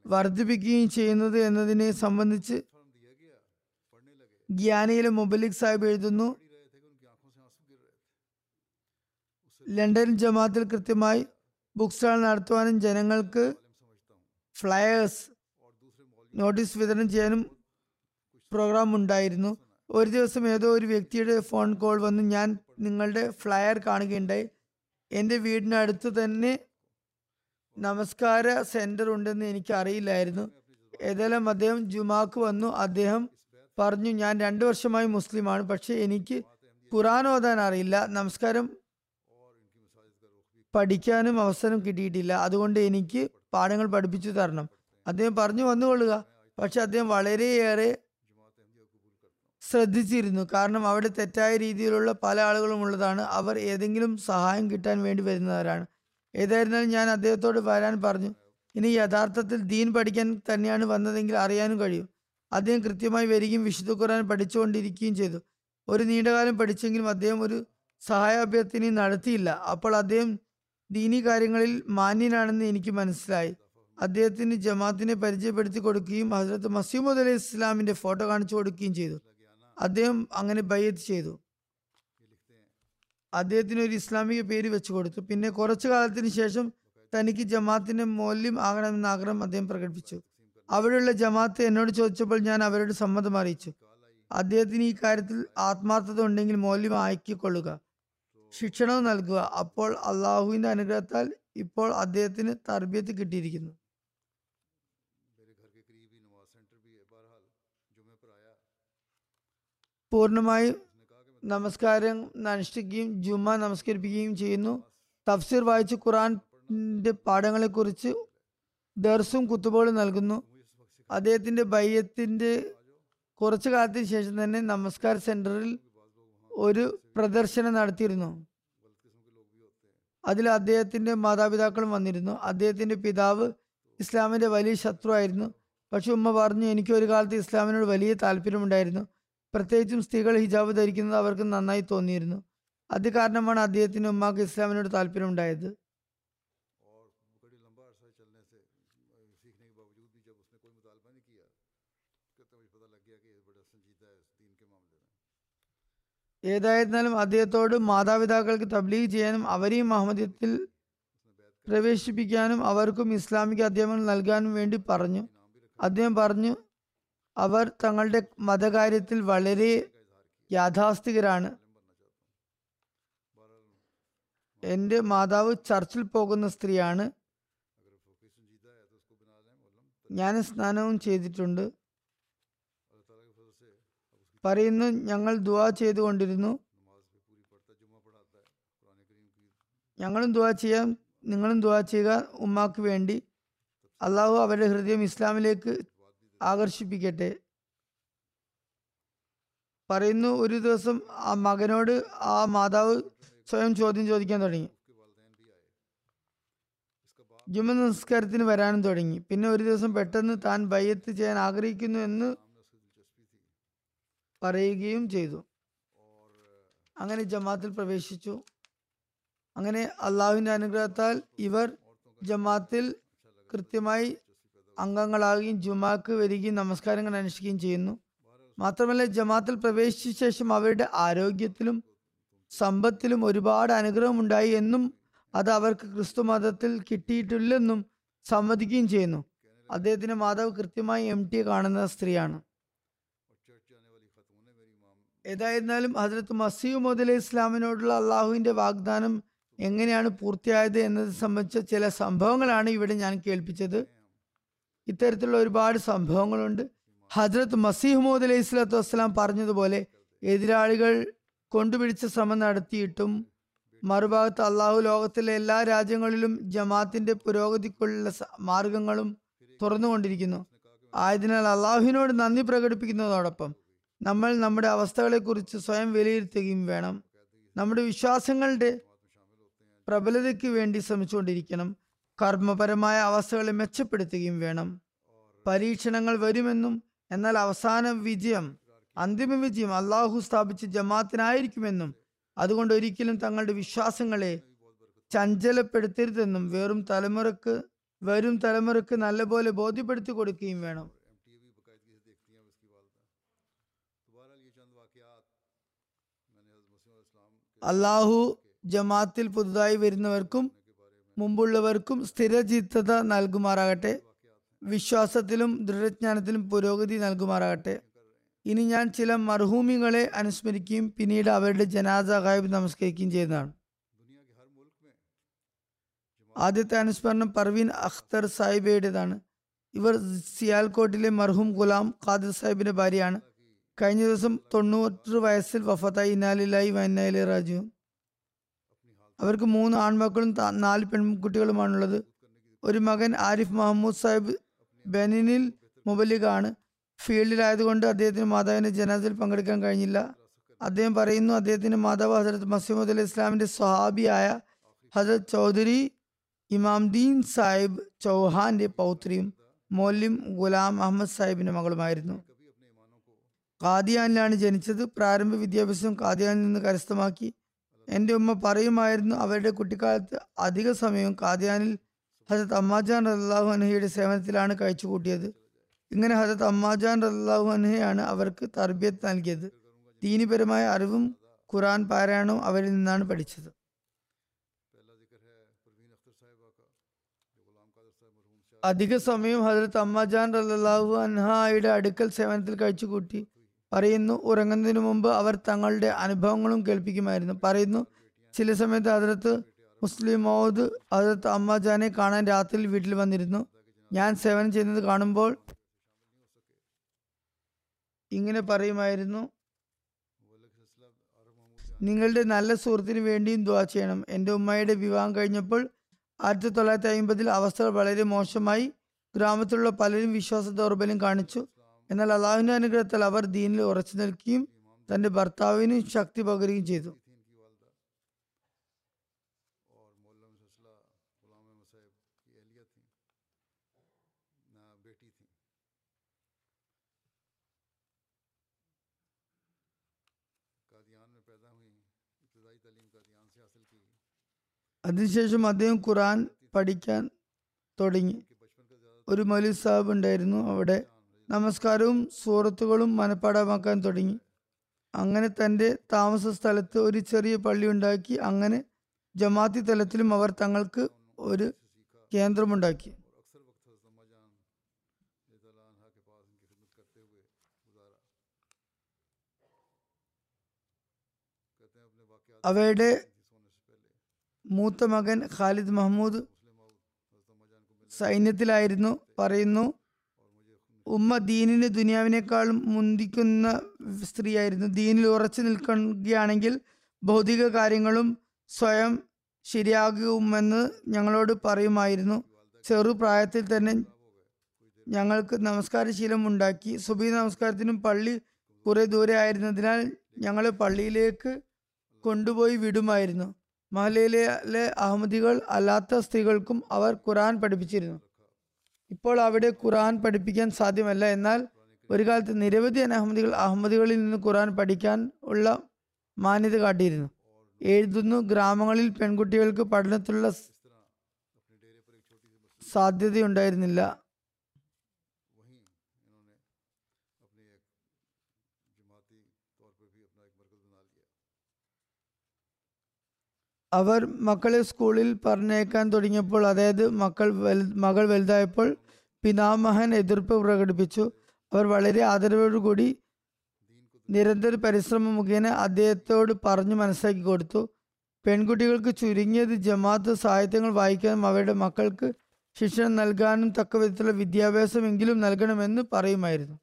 വർദ്ധിപ്പിക്കുകയും ചെയ്യുന്നത് എന്നതിനെ സംബന്ധിച്ച് ഗ്യാനയിലെ മുബലിക് സാഹിബ് എഴുതുന്നു. ലണ്ടൻ ജമാത്തിൽ കൃത്യമായി ബുക്ക് സ്റ്റാൾ നടത്തുവാനും ജനങ്ങൾക്ക് ഫ്ലയേഴ്സ് നോട്ടീസ് വിതരണം ചെയ്യാനും പ്രോഗ്രാം ഉണ്ടായിരുന്നു. ഒരു ദിവസം ഏതോ ഒരു വ്യക്തിയുടെ ഫോൺ കോൾ വന്ന്. ഞാൻ നിങ്ങളുടെ ഫ്ലയർ കാണുകയുണ്ടായി. എന്റെ വീടിനടുത്ത് തന്നെ നമസ്കാര സെന്റർ ഉണ്ടെന്ന് എനിക്ക് അറിയില്ലായിരുന്നു ഏതായാലും അദ്ദേഹം ജുമാക്ക് വന്നു. അദ്ദേഹം പറഞ്ഞു ഞാൻ രണ്ടു വർഷമായി മുസ്ലിമാണ്. പക്ഷെ എനിക്ക് ഖുറാൻ ഓതാൻ അറിയില്ല. നമസ്കാരം പഠിക്കാനും അവസരം കിട്ടിയിട്ടില്ല. അതുകൊണ്ട് എനിക്ക് പാഠങ്ങൾ പഠിപ്പിച്ചു തരണം. അദ്ദേഹം പറഞ്ഞു വന്നുകൊള്ളുക. പക്ഷെ അദ്ദേഹം വളരെയേറെ ശ്രദ്ധിച്ചിരുന്നു. കാരണം അവിടെ തെറ്റായ രീതിയിലുള്ള പല ആളുകളും ഉള്ളതാണ്. അവർ ഏതെങ്കിലും സഹായം കിട്ടാൻ വേണ്ടി വരുന്നവരാണ്. ഏതായിരുന്നാലും ഞാൻ അദ്ദേഹത്തോട് വരാൻ പറഞ്ഞു. ഇനി യഥാർത്ഥത്തിൽ ദീൻ പഠിക്കാൻ തന്നെയാണ് വന്നതെങ്കിൽ അറിയാനും കഴിയും. അദ്ദേഹം കൃത്യമായി വരികയും വിശുദ്ധ ഖുർആൻ പഠിച്ചുകൊണ്ടിരിക്കുകയും ചെയ്തു. ഒരു നീണ്ടകാലം പഠിച്ചെങ്കിലും അദ്ദേഹം ഒരു സഹായ അഭ്യർത്ഥനയും നടത്തിയില്ല. അപ്പോൾ അദ്ദേഹം ദീനി കാര്യങ്ങളിൽ മാന്യനാണെന്ന് എനിക്ക് മനസ്സിലായി. അദ്ദേഹത്തിന് ജമാത്തിനെ പരിചയപ്പെടുത്തി കൊടുക്കുകയും ഹസരത്ത് മസീമുദ് അലൈഹി ഇസ്ലാമിന്റെ ഫോട്ടോ കാണിച്ചു കൊടുക്കുകയും ചെയ്തു. അദ്ദേഹം അങ്ങനെ ബയ്യത്ത് ചെയ്തു. അദ്ദേഹത്തിന് ഒരു ഇസ്ലാമിക പേര് വെച്ചു കൊടുത്തു. പിന്നെ കുറച്ചു കാലത്തിന് ശേഷം തനിക്ക് ജമാഅത്തിന്റെ മൗല്യം ആകണമെന്ന ആഗ്രഹം അദ്ദേഹം പ്രകടിപ്പിച്ചു. അവിടെയുള്ള ജമാത്ത് എന്നോട് ചോദിച്ചപ്പോൾ ഞാൻ അവരോട് സമ്മതം അറിയിച്ചു. അദ്ദേഹത്തിന് ഈ കാര്യത്തിൽ ആത്മാർത്ഥത ഉണ്ടെങ്കിൽ മൗല്യം ആക്കിക്കൊള്ളുക. ശിക്ഷണവും നൽകുക. അപ്പോൾ അള്ളാഹുവിന്റെ അനുഗ്രഹത്താൽ ഇപ്പോൾ അദ്ദേഹത്തിന് തർബിയത്ത് കിട്ടിയിരിക്കുന്നു. പൂർണമായും നമസ്കാരം അനുഷ്ഠിക്കുകയും ജുമ്മ നമസ്കരിപ്പിക്കുകയും ചെയ്യുന്നു. തഫ്സീർ വായിച്ച് ഖുറാന്റെ പാഠങ്ങളെക്കുറിച്ച് ദർസും കുത്തുപോളും നൽകുന്നു. അദ്ദേഹത്തിന്റെ ബയ്യത്തിന്റെ കുറച്ചു കാലത്തിന് ശേഷം തന്നെ നമസ്കാര സെന്ററിൽ ഒരു പ്രദർശനം നടത്തിയിരുന്നു. അതിൽ അദ്ദേഹത്തിന്റെ മാതാപിതാക്കളും വന്നിരുന്നു. അദ്ദേഹത്തിന്റെ പിതാവ് ഇസ്ലാമിന്റെ വലിയ ശത്രുവായിരുന്നു. പക്ഷെ ഉമ്മ പറഞ്ഞു എനിക്ക് ഒരു കാലത്ത് ഇസ്ലാമിനോട് വലിയ താല്പര്യമുണ്ടായിരുന്നു. പ്രത്യേകിച്ചും സ്ത്രീകൾ ഹിജാബ് ധരിക്കുന്നത് അവർക്ക് നന്നായി തോന്നിയിരുന്നു. അത് കാരണമാണ് അദ്ദേഹത്തിന് ഉമ്മാക്ക് ഇസ്ലാമിനോട് താല്പര്യമുണ്ടായത്. ഏതായിരുന്നാലും അദ്ദേഹത്തോട് മാതാപിതാക്കൾക്ക് തബ്ലീഗ് ചെയ്യാനും അവരെയും അഹമ്മദത്തിൽ പ്രവേശിപ്പിക്കാനും അവർക്കും ഇസ്ലാമിക അധ്യാപനം നൽകാനും വേണ്ടി പറഞ്ഞു. അദ്ദേഹം പറഞ്ഞു അവർ തങ്ങളുടെ മതകാര്യത്തിൽ വളരെ യാഥാസ്ഥികരാണ് എന്റെ മാതാവ് ചർച്ചിൽ പോകുന്ന സ്ത്രീയാണ്. ഞാൻ സ്നാനവും ചെയ്തിട്ടുണ്ട്. പറയുന്നു ഞങ്ങൾ ദുവാ ചെയ്തുകൊണ്ടിരുന്നു. ഞങ്ങളും ദുവാ ചെയ്യാം. നിങ്ങളും ദുവാ ചെയ്യുക ഉമ്മാക്ക് വേണ്ടി. അള്ളാഹു അവരുടെ ഹൃദയം ഇസ്ലാമിലേക്ക് ആകർഷിപ്പിക്കട്ടെ. പറയുന്നു ഒരു ദിവസം ആ മകനോട് ആ മാതാവ് സ്വയം ചോദ്യം ചോദിക്കാൻ തുടങ്ങി. ജുമ നിസ്കാരത്തിന് വരാനും തുടങ്ങി. പിന്നെ ഒരു ദിവസം പെട്ടെന്ന് താൻ ബയ്യത്ത് ചെയ്യാൻ ആഗ്രഹിക്കുന്നു എന്ന് പറയുകയും ചെയ്തു. അങ്ങനെ ജമാത്തിൽ പ്രവേശിച്ചു. അങ്ങനെ അള്ളാഹുവിന്റെ അനുഗ്രഹത്താൽ ഇവർ ജമാത്തിൽ കൃത്യമായി അംഗങ്ങളാകുകയും ജുമാക്ക് വരികയും നമസ്കാരങ്ങൾ അനുഷ്ഠിക്കുകയും ചെയ്യുന്നു. മാത്രമല്ല ജമാത്തിൽ പ്രവേശിച്ച ശേഷം അവരുടെ ആരോഗ്യത്തിലും സമ്പത്തിലും ഒരുപാട് അനുഗ്രഹം ഉണ്ടായി എന്നും അത് അവർക്ക് ക്രിസ്തു മതത്തിൽ കിട്ടിയിട്ടില്ലെന്നും സമ്മതിക്കുകയും ചെയ്യുന്നു. അദ്ദേഹത്തിന്റെ മാതാവ് കൃത്യമായി എം ടി കാണുന്ന സ്ത്രീയാണ്. ഏതായിരുന്നാലും ഹജ്രത്ത് മസീഹ് മുതലെ ഇസ്ലാമിനോടുള്ള അള്ളാഹുവിന്റെ വാഗ്ദാനം എങ്ങനെയാണ് പൂർത്തിയായത് എന്നത് സംബന്ധിച്ച ചില സംഭവങ്ങളാണ് ഇവിടെ ഞാൻ കേൾപ്പിച്ചത്. ഇത്തരത്തിലുള്ള ഒരുപാട് സംഭവങ്ങളുണ്ട്. ഹജ്രത്ത് മസിഹ്മൂദ് അലൈഹി സ്വലാത്തു വസ്സലാം പറഞ്ഞതുപോലെ എതിരാളികൾ കൊണ്ടുപിടിച്ച ശ്രമം നടത്തിയിട്ടും മറുഭാഗത്ത് അള്ളാഹു ലോകത്തിലെ എല്ലാ രാജ്യങ്ങളിലും ജമാത്തിന്റെ പുരോഗതിക്കുള്ള മാർഗങ്ങളും തുറന്നുകൊണ്ടിരിക്കുന്നു. ആയതിനാൽ അള്ളാഹുവിനോട് നന്ദി പ്രകടിപ്പിക്കുന്നതോടൊപ്പം നമ്മൾ നമ്മുടെ അവസ്ഥകളെക്കുറിച്ച് സ്വയം വിലയിരുത്തുകയും വേണം. നമ്മുടെ വിശ്വാസങ്ങളുടെ പ്രബലതയ്ക്ക് വേണ്ടി ശ്രമിച്ചുകൊണ്ടിരിക്കണം. കർമ്മപരമായ അവസ്ഥകളെ മെച്ചപ്പെടുത്തുകയും വേണം. പരീക്ഷണങ്ങൾ വരുമെന്നും എന്നാൽ അവസാന വിജയം അന്തിമ വിജയം അള്ളാഹു സ്ഥാപിച്ച ജമാത്തിനായിരിക്കുമെന്നും അതുകൊണ്ട് ഒരിക്കലും തങ്ങളുടെ വിശ്വാസങ്ങളെ ചഞ്ചലപ്പെടുത്തരുതെന്നും വെറും തലമുറയ്ക്ക് വരും തലമുറയ്ക്ക് നല്ലപോലെ ബോധ്യപ്പെടുത്തി കൊടുക്കുകയും വേണം. അള്ളാഹു ജമാത്തിൽ പുതുതായി വരുന്നവർക്കും മുമ്പുള്ളവർക്കും സ്ഥിരചിത്തത നൽകുമാറാകട്ടെ. വിശ്വാസത്തിലും ദൃഢജ്ഞാനത്തിലും പുരോഗതി നൽകുമാറാകട്ടെ. ഇനി ഞാൻ ചില മർഹൂമികളെ അനുസ്മരിക്കുകയും പിന്നീട് അവരുടെ ജനാസ ഗായബ് നമസ്കരിക്കുകയും ചെയ്യുന്നതാണ്. ആദ്യത്തെ അനുസ്മരണം പർവീൻ അഖ്തർ സാഹിബയുടേതാണ്. ഇവർ സിയാൽകോട്ടിലെ മർഹൂം ഗുലാം ഖാദിർ സാഹിബിന്റെ ഭാര്യയാണ്. കഴിഞ്ഞ ദിവസം തൊണ്ണൂറ് വയസ്സിൽ വഫത്തായി. ഇനാലിലായി വന്നാലി രാജു അവർക്ക് മൂന്ന് ആൺമക്കളും നാല് പെൺകുട്ടികളുമാണുള്ളത്. ഒരു മകൻ ആരിഫ് മഹമ്മൂദ് സാഹിബ് ബെനിനിൽ മുബലിഖാണ് ഫീൽഡിലായതുകൊണ്ട് അദ്ദേഹത്തിന് മാതാവിന്റെ ജനാസിൽ പങ്കെടുക്കാൻ കഴിഞ്ഞില്ല. അദ്ദേഹം പറയുന്നു അദ്ദേഹത്തിന്റെ മാതാവ് ഹസരത്ത് മസീമുദ് അലി ഇസ്ലാമിന്റെ സ്വഹാബിയായ ഹസരത് ചൗധരി ഇമാംദീൻ സാഹിബ് ചൗഹാന്റെ പൗത്രിയും മോലിം ഗുലാം അഹമ്മദ് സാഹിബിന്റെ മകളുമായിരുന്നു. കാദിയാനിലാണ് ജനിച്ചത്. പ്രാരംഭ വിദ്യാഭ്യാസം കാദിയാനിൽ നിന്ന് കരസ്ഥമാക്കി. എന്റെ ഉമ്മ പറയുമായിരുന്നു അവരുടെ കുട്ടിക്കാലത്ത് അധിക സമയവും കാദ്യാനിൽ ഹസത്ത് അമ്മാജാൻ റല്ലാഹു അൻഹയുടെ സേവനത്തിലാണ് കഴിച്ചു കൂട്ടിയത് ഇങ്ങനെ ഹസത്ത് അമ്മാജാൻ റല്ലാഹു അൻഹയാണ് അവർക്ക് തർബിയത്ത് നൽകിയത്. ദീനിപരമായ അറിവും ഖുറാൻ പാരായണവും അവരിൽ നിന്നാണ് പഠിച്ചത്. അധിക സമയം ഹജരത്ത് അമ്മാജാൻ റല്ലാഹു അൻഹായുടെ അടുക്കൽ സേവനത്തിൽ കഴിച്ചു കൂട്ടി പറയുന്നു. ഉറങ്ങുന്നതിന് മുമ്പ് അവർ തങ്ങളുടെ അനുഭവങ്ങളും കേൾപ്പിക്കുമായിരുന്നു. പറയുന്നു ചില സമയത്ത് അതിർത്ത് മുസ്ലിം മൗദ് അതിർത്ത് അമ്മാജാനെ കാണാൻ രാത്രി വീട്ടിൽ വന്നിരുന്നു. ഞാൻ സേവനം ചെയ്യുന്നത് കാണുമ്പോൾ ഇങ്ങനെ പറയുമായിരുന്നു നിങ്ങളുടെ നല്ല സുഹൃത്തിന് വേണ്ടിയും ദ്വാ ചെയ്യണം. എന്റെ ഉമ്മയുടെ വിവാഹം കഴിഞ്ഞപ്പോൾ ആയിരത്തി തൊള്ളായിരത്തി അമ്പതിൽ അവസ്ഥകൾ വളരെ മോശമായി. ഗ്രാമത്തിലുള്ള പലരും വിശ്വാസ ദൗർബല്യം കാണിച്ചു. എന്നാൽ അള്ളാഹുവിന്റെ അനുഗ്രഹത്തിൽ അവർ ദീനിൽ ഉറച്ചു നിൽക്കുകയും തന്റെ ഭർത്താവിനും ശക്തി പകരുകയും ചെയ്തു. അതിനുശേഷം അദ്ദേഹം ഖുറാൻ പഠിക്കാൻ തുടങ്ങി. ഒരു മൗലി സാഹിബ് ഉണ്ടായിരുന്നു അവിടെ. നമസ്കാരവും സുഹൃത്തുക്കളും മനഃപ്പാടമാക്കാൻ തുടങ്ങി. അങ്ങനെ തന്റെ താമസ സ്ഥലത്ത് ഒരു ചെറിയ പള്ളി ഉണ്ടാക്കി. അങ്ങനെ ജമാഅത്തി തലത്തിലും അവർ തങ്ങൾക്ക് ഒരു കേന്ദ്രമുണ്ടാക്കി. അവയുടെ മൂത്ത മകൻ ഖാലിദ് മഹ്മൂദ് സൈന്യത്തിലായിരുന്നു. പറയുന്നു ഉമ്മ ദീനിന് ദുനിയാവിനേക്കാളും മുന്തിക്കുന്ന സ്ത്രീയായിരുന്നു. ദീനിൽ ഉറച്ചു നിൽക്കുകയാണെങ്കിൽ ഭൗതിക കാര്യങ്ങളും സ്വയം ശരിയാകുമെന്ന് ഞങ്ങളോട് പറയുമായിരുന്നു. ചെറുപ്രായത്തിൽ തന്നെ ഞങ്ങൾക്ക് നമസ്കാരശീലം ഉണ്ടാക്കി. സുബി നമസ്കാരത്തിനും പള്ളി കുറെ ദൂരെ ആയിരുന്നതിനാൽ ഞങ്ങൾ പള്ളിയിലേക്ക് കൊണ്ടുപോയി വിടുമായിരുന്നു. മഹലയിലെ അഹമ്മദികൾ അല്ലാത്ത സ്ത്രീകൾക്കും അവർ ഖുറാൻ പഠിപ്പിച്ചിരുന്നു. ഇപ്പോൾ അവിടെ ഖുർആൻ പഠിപ്പിക്കാൻ സാധ്യമല്ല. എന്നാൽ ഒരു കാലത്ത് നിരവധി അനഹമ്മദികൾ അഹമ്മദികളിൽ നിന്ന് ഖുർആൻ പഠിക്കാൻ ഉള്ള മാന്യത കാട്ടിയിരുന്നു. എഴുതുന്നു ഗ്രാമങ്ങളിൽ പെൺകുട്ടികൾക്ക് പഠനത്തിലുള്ള സാധ്യതയുണ്ടായിരുന്നില്ല. അവർ മക്കളെ സ്കൂളിൽ പറഞ്ഞേക്കാൻ തുടങ്ങിയപ്പോൾ അതായത് മക്കൾ മകൾ വലുതായപ്പോൾ പിതാമഹൻ എതിർപ്പ് പ്രകടിപ്പിച്ചു. അവർ വളരെ ആദരവോടുകൂടി നിരന്തര പരിശ്രമം മുഖേന അദ്ദേഹത്തോട് പറഞ്ഞു മനസ്സിലാക്കി കൊടുത്തു. പെൺകുട്ടികൾക്ക് ചുരുങ്ങിയത് ജമാഅത്ത് സാഹിത്യങ്ങൾ വായിക്കാനും അവരുടെ മക്കൾക്ക് ശിക്ഷണം നൽകാനും തക്ക വിധത്തിലുള്ള വിദ്യാഭ്യാസമെങ്കിലും നൽകണമെന്ന് പറയുമായിരുന്നു.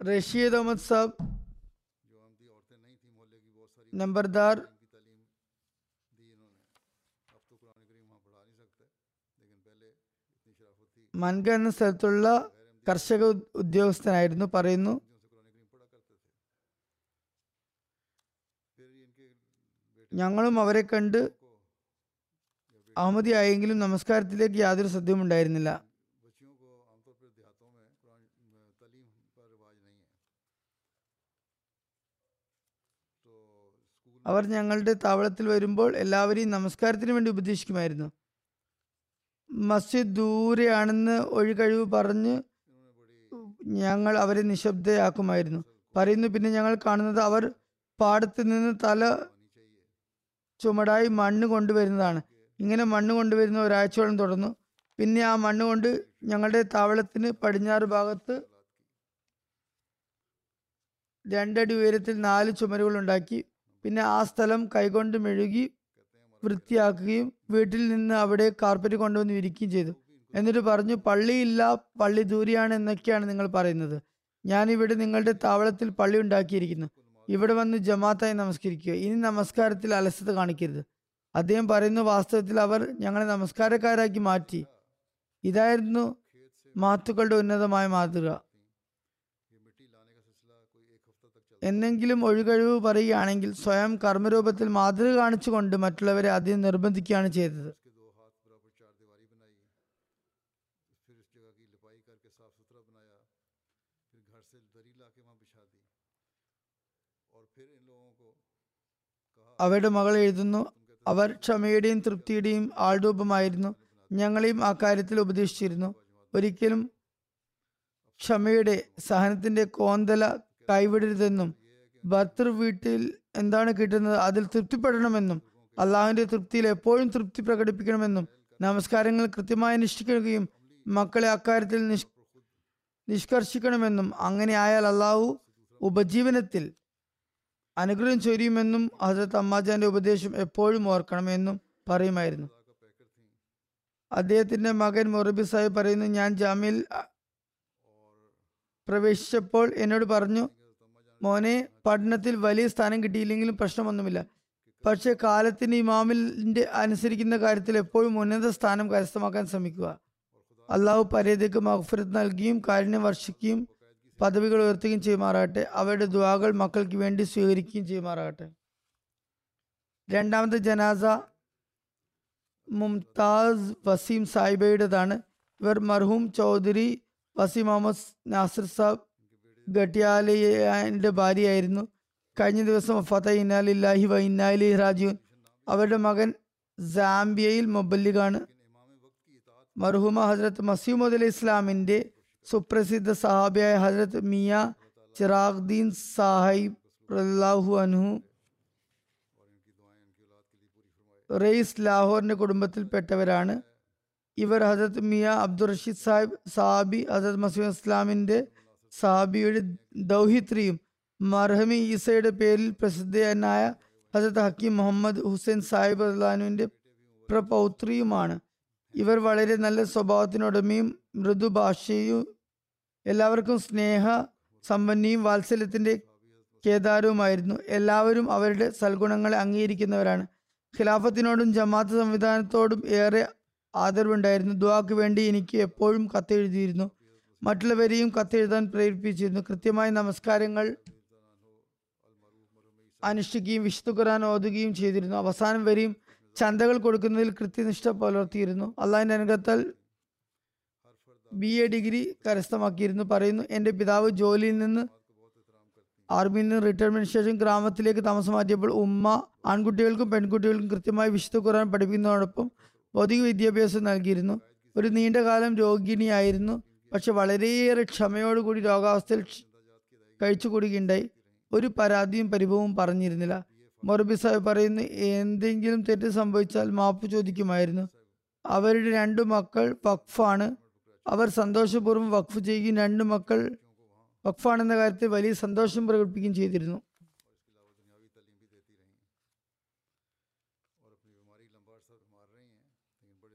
റഷീദ് അഹമ്മദ് സാബ് നമ്പർദാർ മൻഗ എന്ന സ്ഥലത്തുള്ള കർഷക ഉദ്യോഗസ്ഥനായിരുന്നു പറയുന്നു। ഞങ്ങളും അവരെ കണ്ട് അഹമ്മദിയായെങ്കിലും നമസ്കാരത്തിലേക്ക് യാതൊരു സദ്യമുണ്ടായിരുന്നില്ല അവർ ഞങ്ങളുടെ താവളത്തിൽ വരുമ്പോൾ എല്ലാവരെയും നമസ്കാരത്തിന് വേണ്ടി ഉപദേശിക്കുമായിരുന്നു. മസ്ജിദ് ദൂരെയാണെന്ന് ഒഴികഴിവ് പറഞ്ഞ് ഞങ്ങൾ അവരെ നിശബ്ദയാക്കുമായിരുന്നു. പറയുന്നു പിന്നെ ഞങ്ങൾ കാണുന്നത് അവർ പാടത്ത് നിന്ന് തല ചുമടായി മണ്ണ് കൊണ്ടുവരുന്നതാണ്. ഇങ്ങനെ മണ്ണ് കൊണ്ടുവരുന്ന ഒരാഴ്ചയോളം തുടർന്നു. പിന്നെ ആ മണ്ണ് കൊണ്ട് ഞങ്ങളുടെ താവളത്തിന് പടിഞ്ഞാറ് ഭാഗത്ത് രണ്ടടി ഉയരത്തിൽ നാല് ചുമരുകൾ ഉണ്ടാക്കി പിന്നെ ആ സ്ഥലം കൈകൊണ്ട് മെഴുകി വൃത്തിയാക്കുകയും വീട്ടിൽ നിന്ന് അവിടെ കാർപ്പറ്റ് കൊണ്ടുവന്ന് വിരിക്കുകയും ചെയ്തു. എന്നിട്ട് പറഞ്ഞു പള്ളിയില്ല പള്ളി ദൂരെയാണ് എന്നൊക്കെയാണ് നിങ്ങൾ പറയുന്നത്. ഞാൻ ഇവിടെ നിങ്ങളുടെ താവളത്തിൽ പള്ളി ഉണ്ടാക്കിയിരിക്കുന്നു. ഇവിടെ വന്ന് ജമാത്തായി നമസ്കരിക്കുക. ഇനി നമസ്കാരത്തിൽ അലസത കാണിക്കരുത്. അദ്ദേഹം പറയുന്നു വാസ്തവത്തിൽ അവർ ഞങ്ങളെ നമസ്കാരക്കാരാക്കി മാറ്റി. ഇതായിരുന്നു മാത്തുക്കളുടെ ഉന്നതമായ മാതൃക. എന്നെങ്കിലും ഒഴികഴിവ് പറയുകയാണെങ്കിൽ സ്വയം കർമ്മരൂപത്തിൽ മാതൃക കാണിച്ചുകൊണ്ട് മറ്റുള്ളവരെ അതിന് നിർബന്ധിക്കുകയാണ് ചെയ്തത്. അവരുടെ മകൾ എഴുതുന്നു അവർ ക്ഷമയുടെയും തൃപ്തിയുടെയും ആൾരൂപമായിരുന്നു. ഞങ്ങളെയും അക്കാര്യത്തിൽ ഉപദേശിച്ചിരുന്നു. ഒരിക്കലും ക്ഷമയുടെ സഹനത്തിന്റെ കോന്തല കൈവിടരുതെന്നും ഭർത്തൃ വീട്ടിൽ എന്താണ് കിട്ടുന്നത് അതിൽ തൃപ്തിപ്പെടണമെന്നും അള്ളാഹുവിന്റെ തൃപ്തിയിൽ എപ്പോഴും തൃപ്തി പ്രകടിപ്പിക്കണമെന്നും നമസ്കാരങ്ങൾ കൃത്യമായി അനുഷ്ഠിക്കുകയും മക്കളെ അക്കാര്യത്തിൽ നിഷ് നിഷ്കർഷിക്കണമെന്നും അങ്ങനെ ആയാൽ അള്ളാഹു ഉപജീവനത്തിൽ അനുഗ്രഹം ചൊരിയുമെന്നും ഹസരത്ത് അമ്മാജാന്റെ ഉപദേശം എപ്പോഴും ഓർക്കണമെന്നും പറയുമായിരുന്നു. അദ്ദേഹത്തിന്റെ മകൻ മൊറബി സാഹിബ് പറയുന്നു ഞാൻ ജാമ്യയിൽ പ്രവേശിച്ചപ്പോൾ എന്നോട് പറഞ്ഞു മോനെ പഠനത്തിൽ വലിയ സ്ഥാനം കിട്ടിയില്ലെങ്കിലും പ്രശ്നമൊന്നുമില്ല. പക്ഷേ കാലത്തിന് ഇമാമിന്റെ അനുസരിക്കുന്ന കാര്യത്തിൽ എപ്പോഴും ഉന്നത സ്ഥാനം കരസ്ഥമാക്കാൻ ശ്രമിക്കുക. അള്ളാഹു പരേതയ്ക്ക് മഹഫരത്ത് നൽകിയും കാരുണ്യം വർഷിക്കുകയും പദവികൾ ഉയർത്തുകയും ചെയ്യുമാറാകട്ടെ. അവരുടെ ദ്വാകൾ മക്കൾക്ക് വേണ്ടി സ്വീകരിക്കുകയും ചെയ്യുമാറാകട്ടെ. രണ്ടാമത്തെ ജനാസ മുംതാസ് വസീം സാഹിബയുടേതാണ്. ഇവർ മർഹൂം ചൗധരി വസീം മുഹമ്മദ് നാസിർ സാബ് ഗട്ടിയാലിന്റെ ഭാര്യയായിരുന്നു. കഴിഞ്ഞ ദിവസം വഫാത്തായി. ഇന്നാലില്ലാഹി വ ഇന്നാലി അവരുടെ മകൻ സാംബിയയിൽ മൊബല്ലിഖാണ് മർഹൂമ ഹസ്രത്ത് മസീമദ് അലി ഇസ്ലാമിന്റെ സുപ്രസിദ്ധ സഹാബിയായ ഹസ്രത്ത് മിയ ചിറാഖ്ദീൻ സാഹിബ് റല്ലാഹു അൻഹു. റെയ്സ് ലാഹോറിന്റെ കുടുംബത്തിൽപ്പെട്ടവരാണ്. ഇവർ ഹസരത്ത് മിയ അബ്ദുറഷീദ് സാഹിബ് സാബി ഹസരത്ത് മസീമ ഇസ്ലാമിന്റെ സാബിയുടെ ദൗഹിത്രിയും മർഹമി ഈസയുടെ പേരിൽ പ്രസിദ്ധനായ ഹസത്ത് ഹക്കീം മുഹമ്മദ് ഹുസൈൻ സാഹിബ് അസ്ലാനുവിന്റെ പ്രപൗത്രിയുമാണ്. ഇവർ വളരെ നല്ല സ്വഭാവത്തിനുടമയും മൃദുഭാഷയും എല്ലാവർക്കും സ്നേഹ സമ്പന്നിയും വാത്സല്യത്തിന്റെ കേദാരവുമായിരുന്നു. എല്ലാവരും അവരുടെ സൽഗുണങ്ങളെ അംഗീകരിക്കുന്നവരാണ്. ഖിലാഫത്തിനോടും ജമാഅത്ത് സംവിധാനത്തോടും ഏറെ ആദരവുണ്ടായിരുന്നു. ദുവാക്ക് വേണ്ടി എനിക്ക് എപ്പോഴും കത്തെഴുതിയിരുന്നു. മറ്റുള്ളവരെയും കത്തെഴുതാൻ പ്രേരിപ്പിച്ചിരുന്നു. കൃത്യമായി നമസ്കാരങ്ങൾ അനുഷ്ഠിക്കുകയും വിശുദ്ധ ഖുർആൻ ഓതുകയും ചെയ്തിരുന്നു. അവസാനം വരെയും ചന്തകൾ കൊടുക്കുന്നതിൽ കൃത്യനിഷ്ഠ പുലർത്തിയിരുന്നു. അള്ളാഹിന്റെ അനുഗ്രഹത്താൽ ബി എ ഡിഗ്രി കരസ്ഥമാക്കിയിരുന്നു. പറയുന്നു എന്റെ പിതാവ് ജോലിയിൽ നിന്ന് ആർമിയിൽ നിന്ന് റിട്ടയർമെന്റിന് ശേഷം ഗ്രാമത്തിലേക്ക് താമസം മാറ്റിയപ്പോൾ ഉമ്മ ആൺകുട്ടികൾക്കും പെൺകുട്ടികൾക്കും കൃത്യമായി വിശുദ്ധ ഖുർആൻ പഠിപ്പിക്കുന്നതോടൊപ്പം ഭൗതിക വിദ്യാഭ്യാസം നൽകിയിരുന്നു. ഒരു നീണ്ട കാലം രോഗിണിയായിരുന്നു. പക്ഷെ വളരെയേറെ ക്ഷമയോടുകൂടി രോഗാവസ്ഥയിൽ കഴിച്ചുകൂടുകയുണ്ടായി. ഒരു പരാതിയും പരിഭവവും പറഞ്ഞിരുന്നില്ല. മൊറബി സാഹിബ് പറയുന്നു എന്തെങ്കിലും തെറ്റ് സംഭവിച്ചാൽ മാപ്പ് ചോദിക്കുമായിരുന്നു. അവരുടെ രണ്ടു മക്കൾ വഖഫാണ്. അവർ സന്തോഷപൂർവം വഖഫ് ചെയ്യുകയും രണ്ടു മക്കൾ വഖഫാണെന്ന കാര്യത്തിൽ വലിയ സന്തോഷം പ്രകടിപ്പിക്കുകയും ചെയ്തിരുന്നു.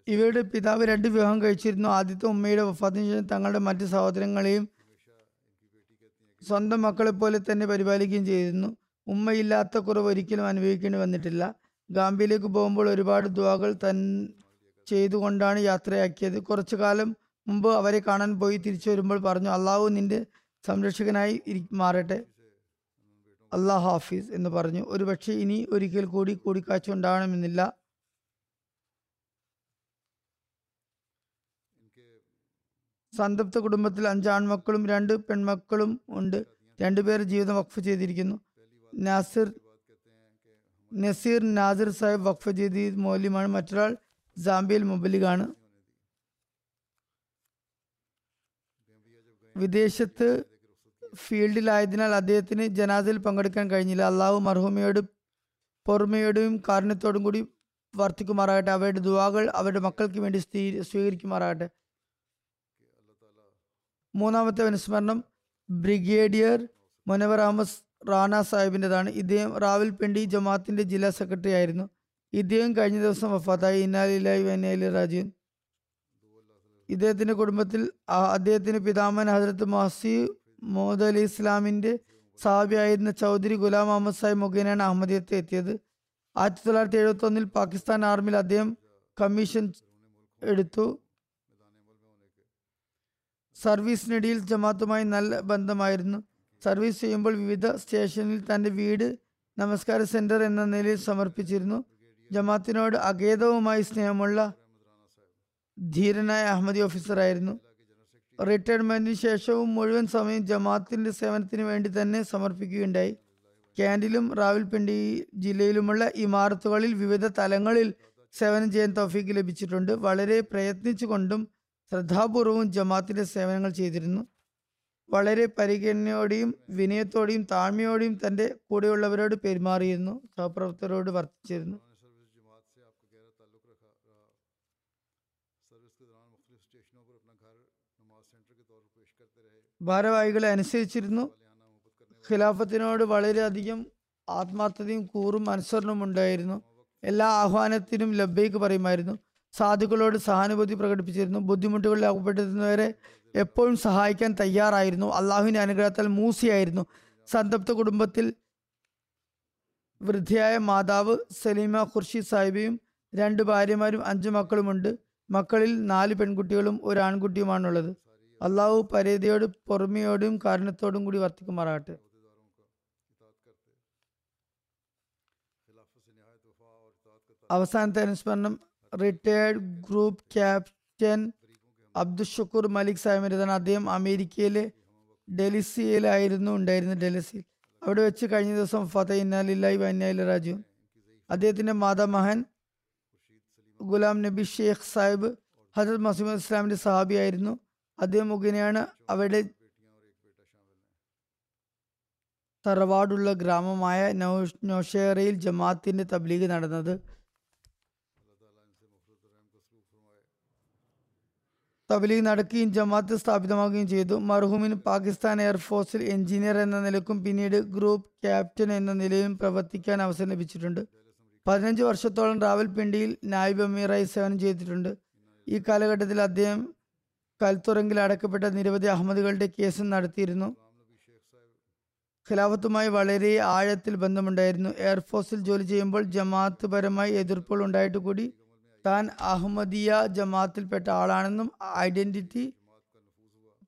ഇവരുടെ പിതാവ് രണ്ട് വിവാഹം കഴിച്ചിരുന്നു. ആദ്യത്തെ ഉമ്മയുടെ വഫാത്തിന് ശേഷം തങ്ങളുടെ മറ്റ് സഹോദരങ്ങളെയും സ്വന്തം മക്കളെ പോലെ തന്നെ പരിപാലിക്കുകയും ചെയ്തിരുന്നു. ഉമ്മയില്ലാത്ത കുറവ് ഒരിക്കലും അനുഭവിക്കേണ്ടി വന്നിട്ടില്ല. ഗാംബിയിലേക്ക് പോകുമ്പോൾ ഒരുപാട് ദ്വാകൾ തൻ ചെയ്തുകൊണ്ടാണ് യാത്രയാക്കിയത്. കുറച്ചു കാലം മുമ്പ് അവരെ കാണാൻ പോയി തിരിച്ചു വരുമ്പോൾ പറഞ്ഞു അള്ളാഹു നിന്റെ സംരക്ഷകനായി മാറട്ടെ. അള്ളാഹ് ഹാഫീസ് എന്ന് പറഞ്ഞു. ഒരുപക്ഷെ ഇനി ഒരിക്കൽ കൂടി കൂടിക്കാഴ്ച ഉണ്ടാകണമെന്നില്ല. സംതൃപ്ത കുടുംബത്തിൽ അഞ്ച് ആൺമക്കളും രണ്ട് പെൺമക്കളും ഉണ്ട്. രണ്ടുപേർ ജീവിതം വഖഫ് ചെയ്തിരിക്കുന്നു. നാസിർ നസീർ നാസിർ സാഹിബ് വഖഫ് ചെയ്തി മൗല്യമാണ് മറ്റൊരാൾ സാംബിയൽ മുബലിഗാണ്. വിദേശത്ത് ഫീൽഡിലായതിനാൽ അദ്ദേഹത്തിന് ജനാസയിൽ പങ്കെടുക്കാൻ കഴിഞ്ഞില്ല. അള്ളാഹു മർഹൂമയോട് പൊറുമയോടും കാരുണ്യത്തോടും കൂടി വർത്തിക്കുമാറാകട്ടെ. അവരുടെ ദുവാകൾ അവരുടെ മക്കൾക്ക് വേണ്ടി സ്വീകരിക്കുമാറാകട്ടെ. മൂന്നാമത്തെ അനുസ്മരണം ബ്രിഗേഡിയർ മുനവർ അഹമ്മദ് റാണ സാഹിബിന്റെതാണ്. ഇദ്ദേഹം റാവൽപിണ്ടി ജമാഅത്തിന്റെ ജില്ലാ സെക്രട്ടറി ആയിരുന്നു. ഇദ്ദേഹം കഴിഞ്ഞ ദിവസം വഫാത്തായി. ഇന്നാലിലായി വനേലി രാജീവൻ ഇദ്ദേഹത്തിന്റെ കുടുംബത്തിൽ അദ്ദേഹത്തിന്റെ പിതാമൻ ഹജരത്ത് മഹസി മോദ് അലി ഇസ്ലാമിന്റെ സാബിയായിരുന്ന ചൗധരി ഗുലാം അഹമ്മദ് സാഹിബ് മുഖേനയാണ് അഹമ്മദിയത്ത് എത്തിയത്. ആയിരത്തി തൊള്ളായിരത്തി എഴുപത്തി ഒന്നിൽ പാകിസ്ഥാൻ ആർമിയിൽ അദ്ദേഹം കമ്മീഷൻ എടുത്തു. സർവീസിനിടയിൽ ജമാത്തുമായി നല്ല ബന്ധമായിരുന്നു. സർവീസ് ചെയ്യുമ്പോൾ വിവിധ സ്റ്റേഷനിൽ തന്റെ വീട് നമസ്കാര സെന്റർ എന്ന നിലയിൽ സമർപ്പിച്ചിരുന്നു. ജമാത്തിനോട് അഗേതവുമായി സ്നേഹമുള്ള ധീരനായ അഹമ്മദി ഓഫീസറായിരുന്നു. റിട്ടയർമെന്റിന് ശേഷവും മുഴുവൻ സമയം ജമാഅത്തിന്റെ സേവനത്തിന് വേണ്ടി തന്നെ സമർപ്പിക്കുകയുണ്ടായി. കാൻഡിലും റാവൽപിണ്ടി ജില്ലയിലുമുള്ള ഇമാരത്തുകളിൽ വിവിധ തലങ്ങളിൽ സേവനം ചെയ്യാൻ തൗഫീക്ക് ലഭിച്ചിട്ടുണ്ട്. വളരെ പ്രയത്നിച്ചുകൊണ്ടും ശ്രദ്ധാപൂർവവും ജമാത്തിന്റെ സേവനങ്ങൾ ചെയ്തിരുന്നു. വളരെ പരിഗണനയോടെയും വിനയത്തോടെയും താഴ്മയോടെയും തന്റെ കൂടെയുള്ളവരോട് പെരുമാറിയിരുന്നു. സഹപ്രവർത്തകരോട് വർത്തിച്ചിരുന്നു. ഭാരവാഹികളെ അനുസരിച്ചിരുന്നു. ഖിലാഫത്തിനോട് വളരെയധികം ആത്മാർത്ഥതയും കൂറും അനുസരണവും ഉണ്ടായിരുന്നു. എല്ലാ ആഹ്വാനത്തിനും ലബ്ബേക്ക് പറയുമായിരുന്നു. സാധുക്കളോട് സഹാനുഭൂതി പ്രകടിപ്പിച്ചിരുന്നു. ബുദ്ധിമുട്ടുകളിൽ അകപ്പെട്ടിരുന്നവരെ എപ്പോഴും സഹായിക്കാൻ തയ്യാറായിരുന്നു. അള്ളാഹുവിന്റെ അനുഗ്രഹത്താൽ മൂസിയായിരുന്നു. സന്തപ്ത കുടുംബത്തിൽ വൃദ്ധയായ മാതാവ് സലീമ ഖുർഷീദ് സാഹിബയും രണ്ട് ഭാര്യമാരും അഞ്ച് മക്കളുമുണ്ട്. മക്കളിൽ നാല് പെൺകുട്ടികളും ഒരു ആൺകുട്ടിയുമാണുള്ളത്. അള്ളാഹു പരേതയോട് പുറമെയോടും കാരണത്തോടും കൂടി വർത്തിക്കുമാറാകട്ടെ. അവസാനത്തെ അനുസ്മരണം retired group captain Abdul Shukoor Malik സാഹിബിന്റെതാണ് അദ്ദേഹം അമേരിക്കയിലെ ഡെലിസിയിലായിരുന്നു ഉണ്ടായിരുന്നത്. ഡെലിസിയിൽ അവിടെ വെച്ച് കഴിഞ്ഞ ദിവസം ഫത ഇന്നാലില്ലായി രാജു അദ്ദേഹത്തിന്റെ മാതാമഹൻ ഗുലാം നബി ഷെയ്ഖ് സാഹിബ് ഹജത് മസീമദ് ഇസ്ലാമിന്റെ സഹാബിയായിരുന്നു അദ്ദേഹം മുഖേനയാണ് അവിടെ തറവാടുള്ള ഗ്രാമമായ നൌ നൌഷേറയിൽ ജമാഅത്തിന്റെ തബ്ലീഗ് നടന്നത്. തബ്ലീഗ് നടക്കുകയും ജമാഅത്ത് സ്ഥാപിതമാവുകയും ചെയ്തു. മർഹൂമിൻ പാകിസ്ഥാൻ എയർഫോഴ്സിൽ എഞ്ചിനീയർ എന്ന നിലക്കും പിന്നീട് ഗ്രൂപ്പ് ക്യാപ്റ്റൻ എന്ന നിലയിലും പ്രവർത്തിക്കാൻ അവസരം ലഭിച്ചിട്ടുണ്ട്. പതിനഞ്ച് വർഷത്തോളം റാവൽപിണ്ടിയിൽ നായിബ് അമീറായി സേവനം ചെയ്തിട്ടുണ്ട്. ഈ കാലഘട്ടത്തിൽ അദ്ദേഹം കൽത്തുറങ്കിൽ അടക്കപ്പെട്ട നിരവധി അഹമ്മദുകളുടെ കേസും നടത്തിയിരുന്നു. ഖിലാഫത്തുമായി വളരെ ആഴത്തിൽ ബന്ധമുണ്ടായിരുന്നു. എയർഫോഴ്സിൽ ജോലി ചെയ്യുമ്പോൾ ജമാഅത്ത് പരമായി എതിർപ്പുകൾ ഉണ്ടായിട്ട് കൂടി താൻ അഹമ്മദിയ ജമാഅത്തിൽപ്പെട്ട ആളാണെന്നും ഐഡന്റിറ്റി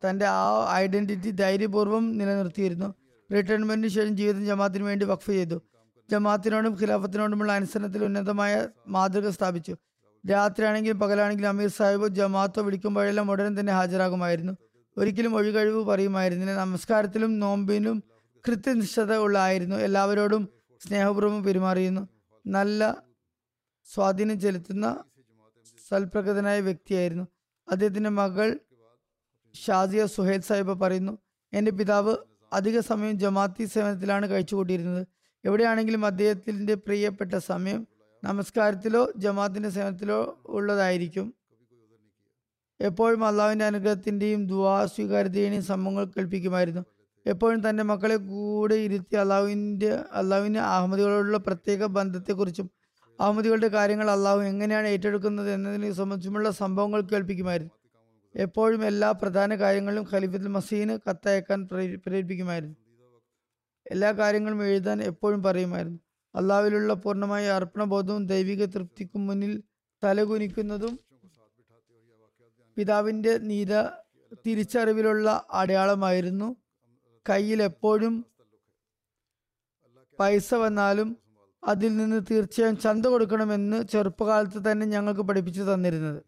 തന്റെ ആ ഐഡന്റിറ്റി ധൈര്യപൂർവം നിലനിർത്തിയിരുന്നു. റിട്ടയർമെന്റിന് ശേഷം ജീവിതം ജമാഅത്തിന് വേണ്ടി വഖഫ് ചെയ്തു. ജമാഅത്തിനോടും ഖിലാഫത്തിനോടുമുള്ള അനുസരണത്തിൽ ഉന്നതമായ മാതൃക സ്ഥാപിച്ചു. രാത്രിയാണെങ്കിലും പകലാണെങ്കിലും അമീർ സാഹിബ് ജമാഅത്തോ വിളിക്കുമ്പോഴെല്ലാം ഉടനെ തന്നെ ഹാജരാകുമായിരുന്നു. ഒരിക്കലും ഒഴികഴിവ് പറയുമായിരുന്നില്ല. നമസ്കാരത്തിലും നോമ്പിനും കൃത്യനിഷ്ഠത ഉള്ളായിരുന്നു എല്ലാവരോടും സ്നേഹപൂർവം പെരുമാറിയിരുന്നു. നല്ല സ്വാധീനം ചെലുത്തുന്ന സൽപ്രകൃതനായ വ്യക്തിയായിരുന്നു. അദ്ദേഹത്തിന്റെ മകൾ ഷാസിയ സുഹേൽ സാഹിബ് പറയുന്നു എന്റെ പിതാവ് അധിക സമയം ജമാഅത്തി സേവനത്തിലാണ് കഴിച്ചുകൂട്ടിയിരുന്നത്. എവിടെയാണെങ്കിലും അദ്ദേഹത്തിന്റെ പ്രിയപ്പെട്ട സമയം നമസ്കാരത്തിലോ ജമാഅത്തിന്റെ സേവനത്തിലോ ഉള്ളതായിരിക്കും. എപ്പോഴും അള്ളാഹുവിന്റെ അനുഗ്രഹത്തിന്റെയും ദുവാ സ്വീകാര്യതയുടെയും സംഭവങ്ങൾ കൽപ്പിക്കുമായിരുന്നു എപ്പോഴും തന്റെ മക്കളെ കൂടെ ഇരുത്തി അള്ളാഹുവിന്റെ അള്ളാഹുവിന്റെ അഹമ്മദികളോടുള്ള പ്രത്യേക ബന്ധത്തെക്കുറിച്ചും അഹമ്മദികളുടെ കാര്യങ്ങൾ അള്ളാഹു എങ്ങനെയാണ് ഏറ്റെടുക്കുന്നത് എന്നതിനെ സംബന്ധിച്ചുമുള്ള സംഭവങ്ങൾ കേൾപ്പിക്കുമായിരുന്നു. എപ്പോഴും എല്ലാ പ്രധാന കാര്യങ്ങളിലും ഖലീഫത്തുൽ മസീന് കത്തയക്കാൻ പ്രേ- പ്രേരിപ്പിക്കുമായിരുന്നു. എല്ലാ കാര്യങ്ങളും എഴുതാൻ എപ്പോഴും പറയുമായിരുന്നു. അള്ളാവിലുള്ള പൂർണമായ അർപ്പണബോധവും ദൈവിക തൃപ്തിക്കും മുന്നിൽ തലകുനിക്കുന്നതും പിതാവിന്റെ നീത തിരിച്ചറിവിലുള്ള അടയാളമായിരുന്നു. കയ്യിൽ എപ്പോഴും പൈസ വന്നാലും അതിൽ നിന്ന് തീർച്ചയായും ചന്ത കൊടുക്കണമെന്ന് ചെറുപ്പകാലത്ത് തന്നെ ഞങ്ങൾക്ക് പഠിപ്പിച്ചു തന്നിരുന്നത്.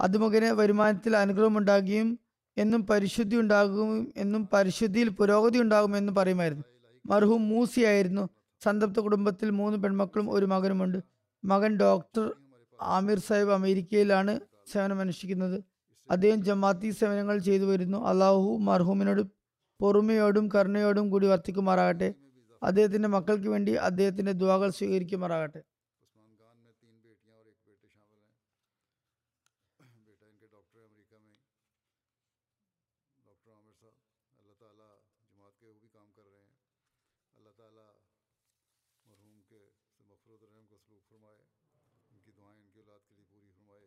അത് വരുമാനത്തിൽ അനുഗ്രഹം ഉണ്ടാകുകയും എന്നും പരിശുദ്ധി ഉണ്ടാകും എന്നും പരിശുദ്ധിയിൽ പുരോഗതി ഉണ്ടാകുമെന്നും പറയുമായിരുന്നു. മർഹൂം മൂസിയായിരുന്നു സന്തപ്ത കുടുംബത്തിൽ മൂന്ന് പെൺമക്കളും ഒരു മകനുമുണ്ട്. മകൻ ഡോക്ടർ ആമിർ സാഹിബ് അമേരിക്കയിലാണ് സേവനം അനുഷ്ഠിക്കുന്നത്. അദ്ദേഹം ജമാഅത്തി സേവനങ്ങൾ ചെയ്തു വരുന്നു. അള്ളാഹു മർഹൂമിനോട് പൊറുമയോടും കരുണയോടും കൂടി വർത്തിക്കുമാറാകട്ടെ. അദ്ദേഹത്തിന്റെ മക്കൾക്ക് വേണ്ടി അദ്ദേഹത്തിന്റെ ദുവാകൾ സ്വീകരിക്കുമാറാകട്ടെ. کے مفرود رحم کو سلوک فرمائے ان کی دعائیں ان کی اولاد کے لیے پوری فرمائے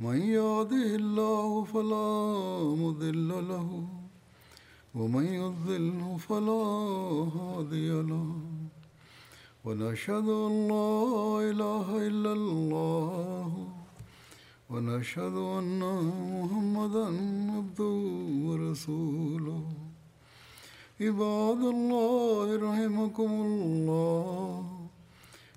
من يهده الله فلا مضل له ومن يضلل فلا هادي له. ونشهد أن لا إله إلا الله ونشهد أن محمدا عبده ورسوله. عباد الله رحمكم الله.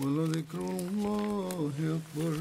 ولذكر الله أكبر